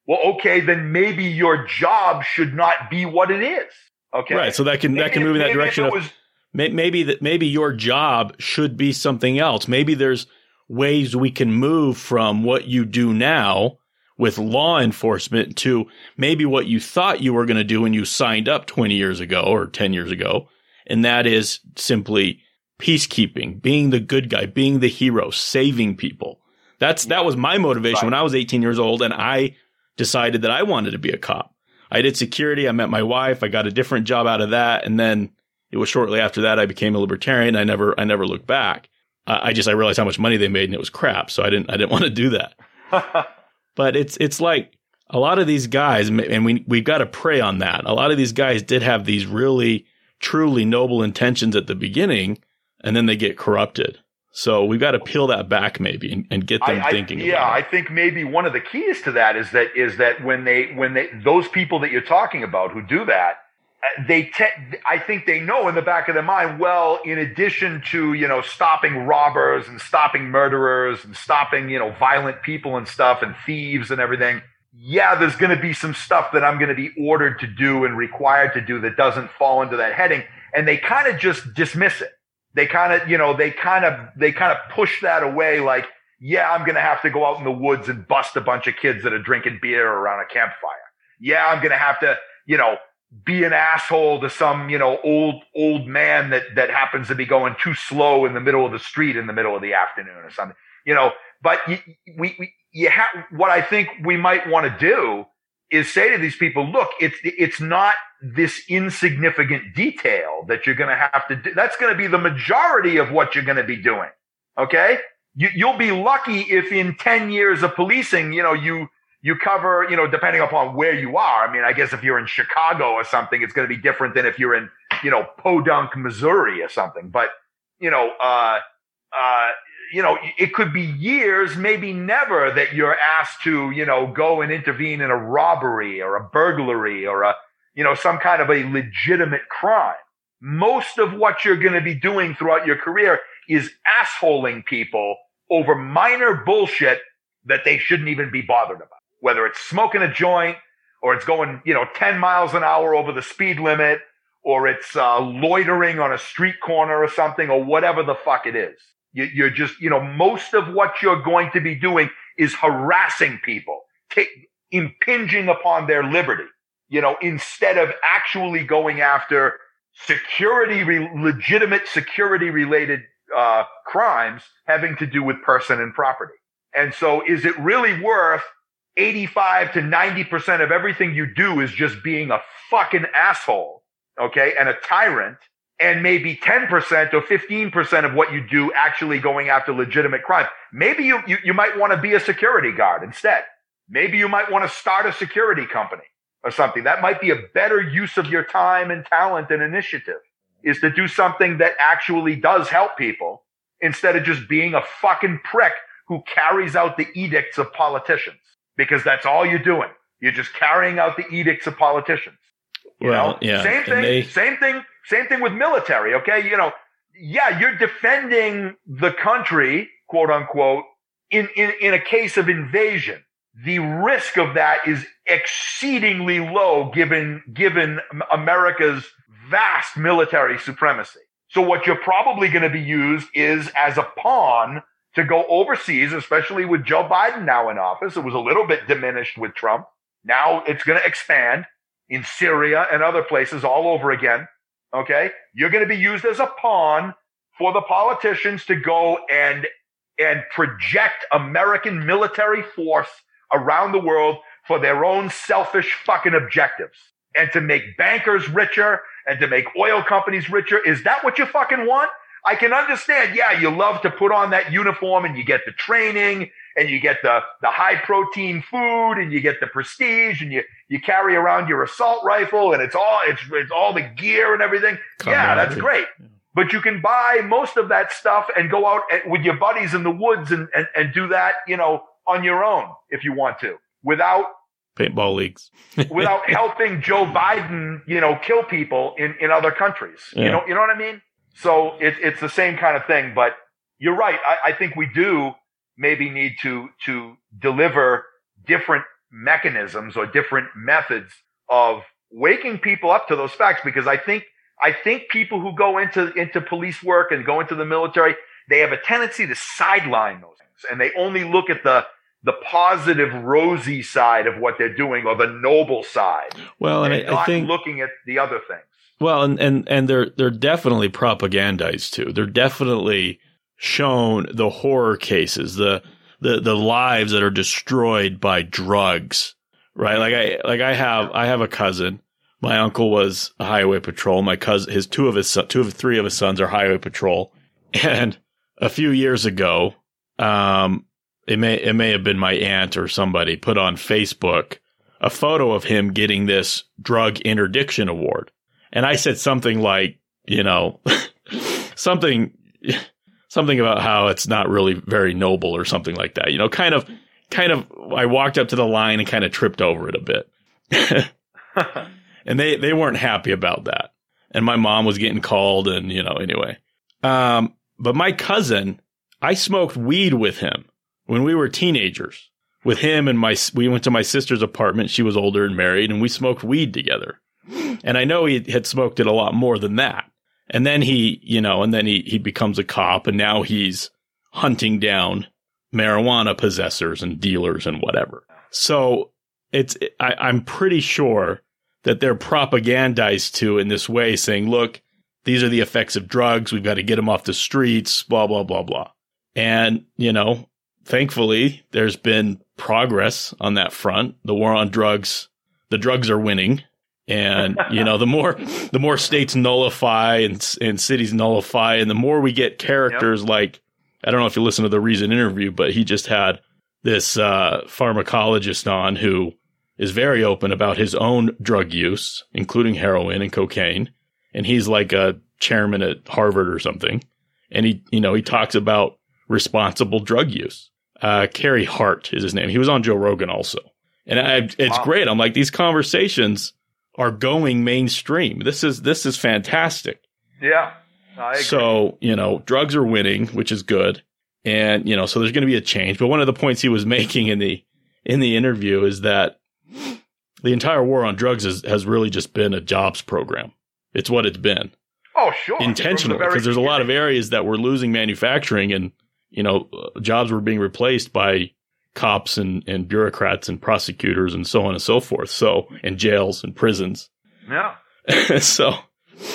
Well, okay, then maybe your job should not be what it is. Okay. Right. So that can, maybe that can move in that direction of, was, maybe that, maybe your job should be something else. Maybe there's ways we can move from what you do now with law enforcement to maybe what you thought you were going to do when you signed up 20 years ago or 10 years ago. And that is simply peacekeeping, being the good guy, being the hero, saving people. That's, that was my motivation right. when I was 18 years old and I decided that I wanted to be a cop. I did security. I met my wife. I got a different job out of that. And then it was shortly after that I became a libertarian. I never, I never looked back. I just, I realized how much money they made and it was crap. So I didn't, I didn't <laughs> want to do that. <laughs> But it's it's like a lot of these guys, and we we've got to prey on that. A lot of these guys did have these really truly noble intentions at the beginning, and then they get corrupted. So we've got to peel that back maybe and, and get them I, thinking. I, yeah, I think maybe one of the keys to that is that is that when they when they those people that you're talking about who do that, Uh, they te- I think they know in the back of their mind, well, in addition to, you know, stopping robbers and stopping murderers and stopping, you know, violent people and stuff and thieves and everything. Yeah, there's going to be some stuff that I'm going to be ordered to do and required to do that doesn't fall into that heading. And they kind of just dismiss it. They kind of, you know, they kind of, they kind of push that away like, yeah, I'm going to have to go out in the woods and bust a bunch of kids that are drinking beer around a campfire. Yeah, I'm going to have to, you know, be an asshole to some, you know, old, old man that, that happens to be going too slow in the middle of the street in the middle of the afternoon or something, you know, but you, we, we, you have, what I think we might want to do is say to these people, look, it's, it's not this insignificant detail that you're going to have to do. That's going to be the majority of what you're going to be doing. Okay. You, you'll be lucky if in 10 years of policing, you know, you, you cover, you know, depending upon where you are. I mean, I guess if you're in Chicago or something, it's going to be different than if you're in, you know, Podunk, Missouri or something. But, you know, uh, uh, you know, it could be years, maybe never that you're asked to, you know, go and intervene in a robbery or a burglary or a, you know, some kind of a legitimate crime. Most of what you're going to be doing throughout your career is assholing people over minor bullshit that they shouldn't even be bothered about whether it's smoking a joint or it's going, you know, 10 miles an hour over the speed limit or it's uh, loitering on a street corner or something or whatever the fuck it is. You, you're just, you know, most of what you're going to be doing is harassing people, take, impinging upon their liberty, you know, instead of actually going after security, re- legitimate security related uh, crimes having to do with person and property. And so is it really worth 85 to 90% of everything you do is just being a fucking asshole. Okay. And a tyrant and maybe 10% or 15% of what you do actually going after legitimate crime. Maybe you, you, you might want to be a security guard instead. Maybe you might want to start a security company or something. That might be a better use of your time and talent and initiative is to do something that actually does help people instead of just being a fucking prick who carries out the edicts of politicians because that's all you're doing. You're just carrying out the edicts of politicians. You well, know? yeah. Same thing, they... same thing, same thing with military. Okay. You know, yeah, you're defending the country, quote unquote, in, in, in a case of invasion. The risk of that is exceedingly low given, given America's vast military supremacy. So what you're probably going to be used is as a pawn to go overseas, especially with Joe Biden now in office. It was a little bit diminished with Trump. Now it's going to expand in Syria and other places all over again. Okay. You're going to be used as a pawn for the politicians to go and, and project American military force around the world for their own selfish fucking objectives and to make bankers richer and to make oil companies richer. Is that what you fucking want? I can understand. Yeah, you love to put on that uniform and you get the training and you get the, the high protein food and you get the prestige and you, you carry around your assault rifle and it's all, it's, it's all the gear and everything. Yeah, that's great. But you can buy most of that stuff and go out with your buddies in the woods and, and, and do that, you know, on your own if you want to without paintball leagues <laughs> without helping Joe Biden, you know, kill people in, in other countries. Yeah. You know, you know what I mean? So it's it's the same kind of thing, but you're right. I, I think we do maybe need to, to deliver different mechanisms or different methods of waking people up to those facts because I think, I think people who go into, into police work and go into the military, they have a tendency to sideline those things and they only look at the, the positive, rosy side of what they're doing or the noble side. Well, and, and I, I think looking at the other things. Well, and, and, and they're, they're definitely propagandized too. They're definitely shown the horror cases, the, the, the lives that are destroyed by drugs, right? Like I, like I have, I have a cousin. My uncle was a highway patrol. My cousin, his two of his, two of three of his sons are highway patrol. <laughs> And a few years ago, um, it may, it may have been my aunt or somebody put on Facebook a photo of him getting this drug interdiction award. And I said something like, you know, <laughs> something, something about how it's not really very noble or something like that. You know, kind of, kind of, I walked up to the line and kind of tripped over it a bit. <laughs> and they, they weren't happy about that. And my mom was getting called and, you know, anyway. Um, but my cousin, I smoked weed with him when we were teenagers with him and my, we went to my sister's apartment. She was older and married and we smoked weed together. And I know he had smoked it a lot more than that. And then he, you know, and then he, he becomes a cop and now he's hunting down marijuana possessors and dealers and whatever. So it's, I, I'm pretty sure that they're propagandized to in this way saying, look, these are the effects of drugs. We've got to get them off the streets, blah, blah, blah, blah. And, you know, thankfully there's been progress on that front. The war on drugs, the drugs are winning and you know, the more <laughs> the more states nullify and and cities nullify, and the more we get characters yep. like I don't know if you listen to the Reason interview, but he just had this uh, pharmacologist on who is very open about his own drug use, including heroin and cocaine, and he's like a chairman at Harvard or something, and he you know he talks about responsible drug use. Uh, Carey Hart is his name. He was on Joe Rogan also. And I, it's wow. great. I'm like, these conversations are going mainstream. This is this is fantastic. Yeah. So, you know, drugs are winning, which is good. And, you know, so there's going to be a change. But one of the points he was <laughs> making in the in the interview is that the entire war on drugs is, has really just been a jobs program. It's what it's been. Oh, sure. Intentional because the there's a lot of areas that were losing manufacturing and, you know, jobs were being replaced by cops and, and bureaucrats and prosecutors and so on and so forth. So, and jails and prisons. Yeah. <laughs> so,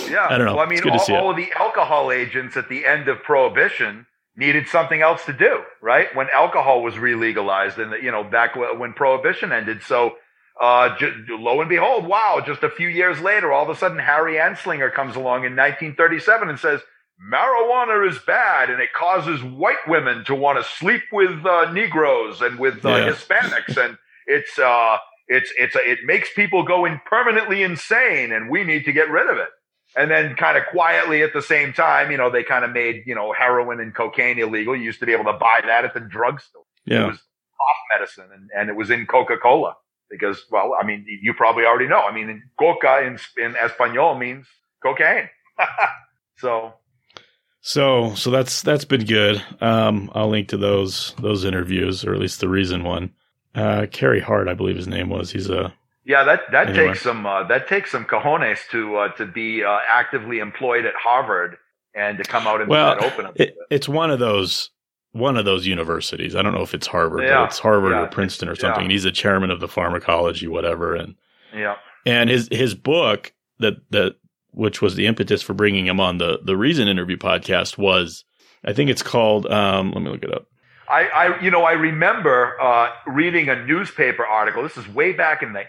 yeah. I don't know. Well, I mean, all, all of the alcohol agents at the end of prohibition needed something else to do, right? When alcohol was re-legalized and, you know, back when prohibition ended. So, uh, lo and behold, wow, just a few years later, all of a sudden Harry Anslinger comes along in 1937 and says, marijuana is bad and it causes white women to want to sleep with uh, Negroes and with uh, yeah. Hispanics, and it's uh, it's it's it makes people go in permanently insane, and we need to get rid of it. And then, kind of quietly at the same time, you know, they kind of made you know heroin and cocaine illegal. You used to be able to buy that at the drugstore. Yeah. It was cough medicine, and, and it was in Coca Cola because, well, I mean, you probably already know. I mean, coca in in Espanol means cocaine. <laughs> so so, so that's that's been good. Um, I'll link to those those interviews, or at least the reason one. Uh, Carey Hart, I believe his name was. He's a yeah. That that anyway. takes some uh, that takes some cojones to uh, to be uh, actively employed at Harvard and to come out and well, be open. It, it's one of those one of those universities. I don't know if it's Harvard, yeah. but it's Harvard yeah. or Princeton or something. Yeah. he's a chairman of the pharmacology, whatever. And yeah, and his his book that that which was the impetus for bringing him on the the Reason interview podcast was I think it's called um let me look it up. I, I, you know, I remember uh, reading a newspaper article. This is way back in the,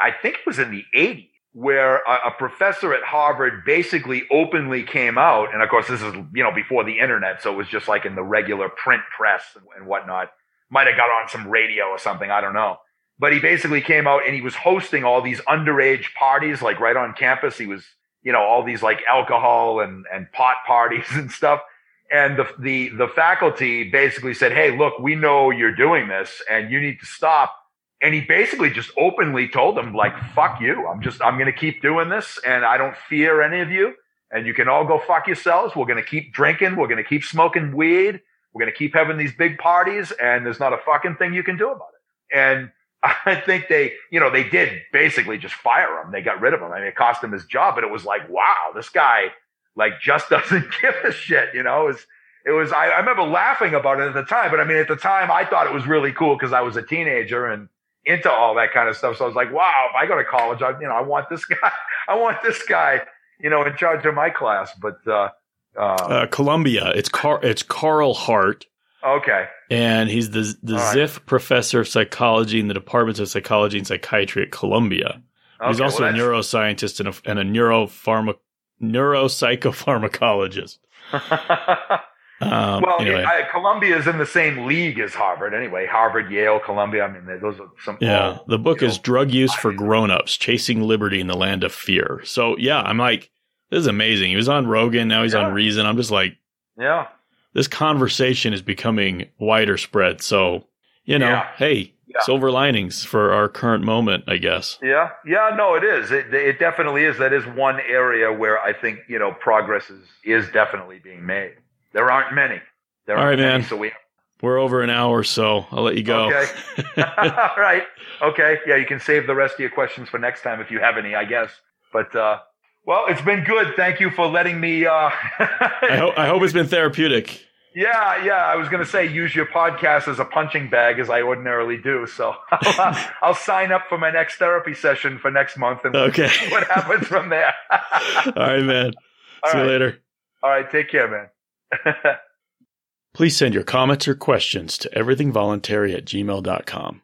I think it was in the 80s, where a, professor at Harvard basically openly came out. And of course, this is, you know, before the internet. So it was just like in the regular print press and whatnot. Might have got on some radio or something. I don't know. But he basically came out and he was hosting all these underage parties, like right on campus. He was, you know, all these like alcohol and, and pot <laughs> parties and stuff and the, the, the faculty basically said, Hey, look, we know you're doing this and you need to stop. And he basically just openly told them like, fuck you. I'm just, I'm going to keep doing this and I don't fear any of you and you can all go fuck yourselves. We're going to keep drinking. We're going to keep smoking weed. We're going to keep having these big parties and there's not a fucking thing you can do about it. And <laughs> I think they, you know, they did basically just fire him. They got rid of him. I mean, it cost him his job, but it was like, wow, this guy, like just <laughs> doesn't give a shit, you know, it was, it was, I, I remember laughing about it at the time, but I mean, at the time I thought it was really cool because I was a teenager and into all that kind of stuff. So I was like, wow, if I go to college, I, you know, I want this <laughs> guy, I want this guy, you know, in charge of my class, but, uh, uh, uh Columbia, it's Car, it's Carl Hart. Okay. And he's the, the right. Ziff professor of psychology in the departments of psychology and psychiatry at Columbia. Okay, he's also well, a neuroscientist and a, and a neuropharma, neuropsychopharmacologist. <laughs> um, well, anyway. I, Columbia is in the same league as Harvard anyway. Harvard, Yale, Columbia. I mean, those are some. Yeah, all, the book is know, Drug Use for Grown-ups: Chasing Liberty in the Land of Fear. So yeah, I'm like, this is amazing. He was on Rogan, now he's yeah. on Reason. I'm just like, yeah, this conversation is becoming wider spread. So you know, yeah. hey, yeah. silver linings for our current moment, I guess. Yeah, yeah, no, it is. It, it definitely is. That is one area where I think you know progress is is definitely being made. There aren't many. There All right, many, man. So we we're over an hour, so I'll let you go. Okay. <laughs> <laughs> All right. Okay. Yeah, you can save the rest of your questions for next time if you have any, I guess. But uh, well, it's been good. Thank you for letting me. Uh, <laughs> I, hope, I hope it's been therapeutic. Yeah, yeah. I was going to say use your podcast as a punching bag as I ordinarily do. So <laughs> I'll, I'll sign up for my next therapy session for next month and okay. see <laughs> what happens from there. All right, man. All see right. you later. All right. Take care, man. Please send your comments or questions to everythingvoluntary at gmail.com.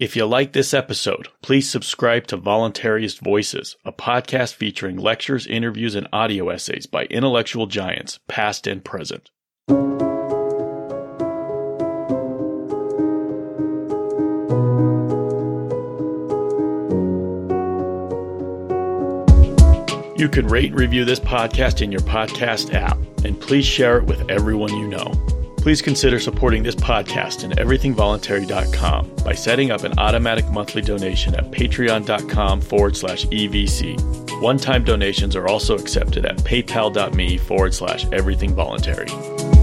If you like this episode, please subscribe to Voluntaryist Voices, a podcast featuring lectures, interviews, and audio essays by intellectual giants, past and present. You can rate and review this podcast in your podcast app, and please share it with everyone you know. Please consider supporting this podcast and everythingvoluntary.com by setting up an automatic monthly donation at patreon.com forward slash EVC. One time donations are also accepted at paypal.me forward slash everythingvoluntary.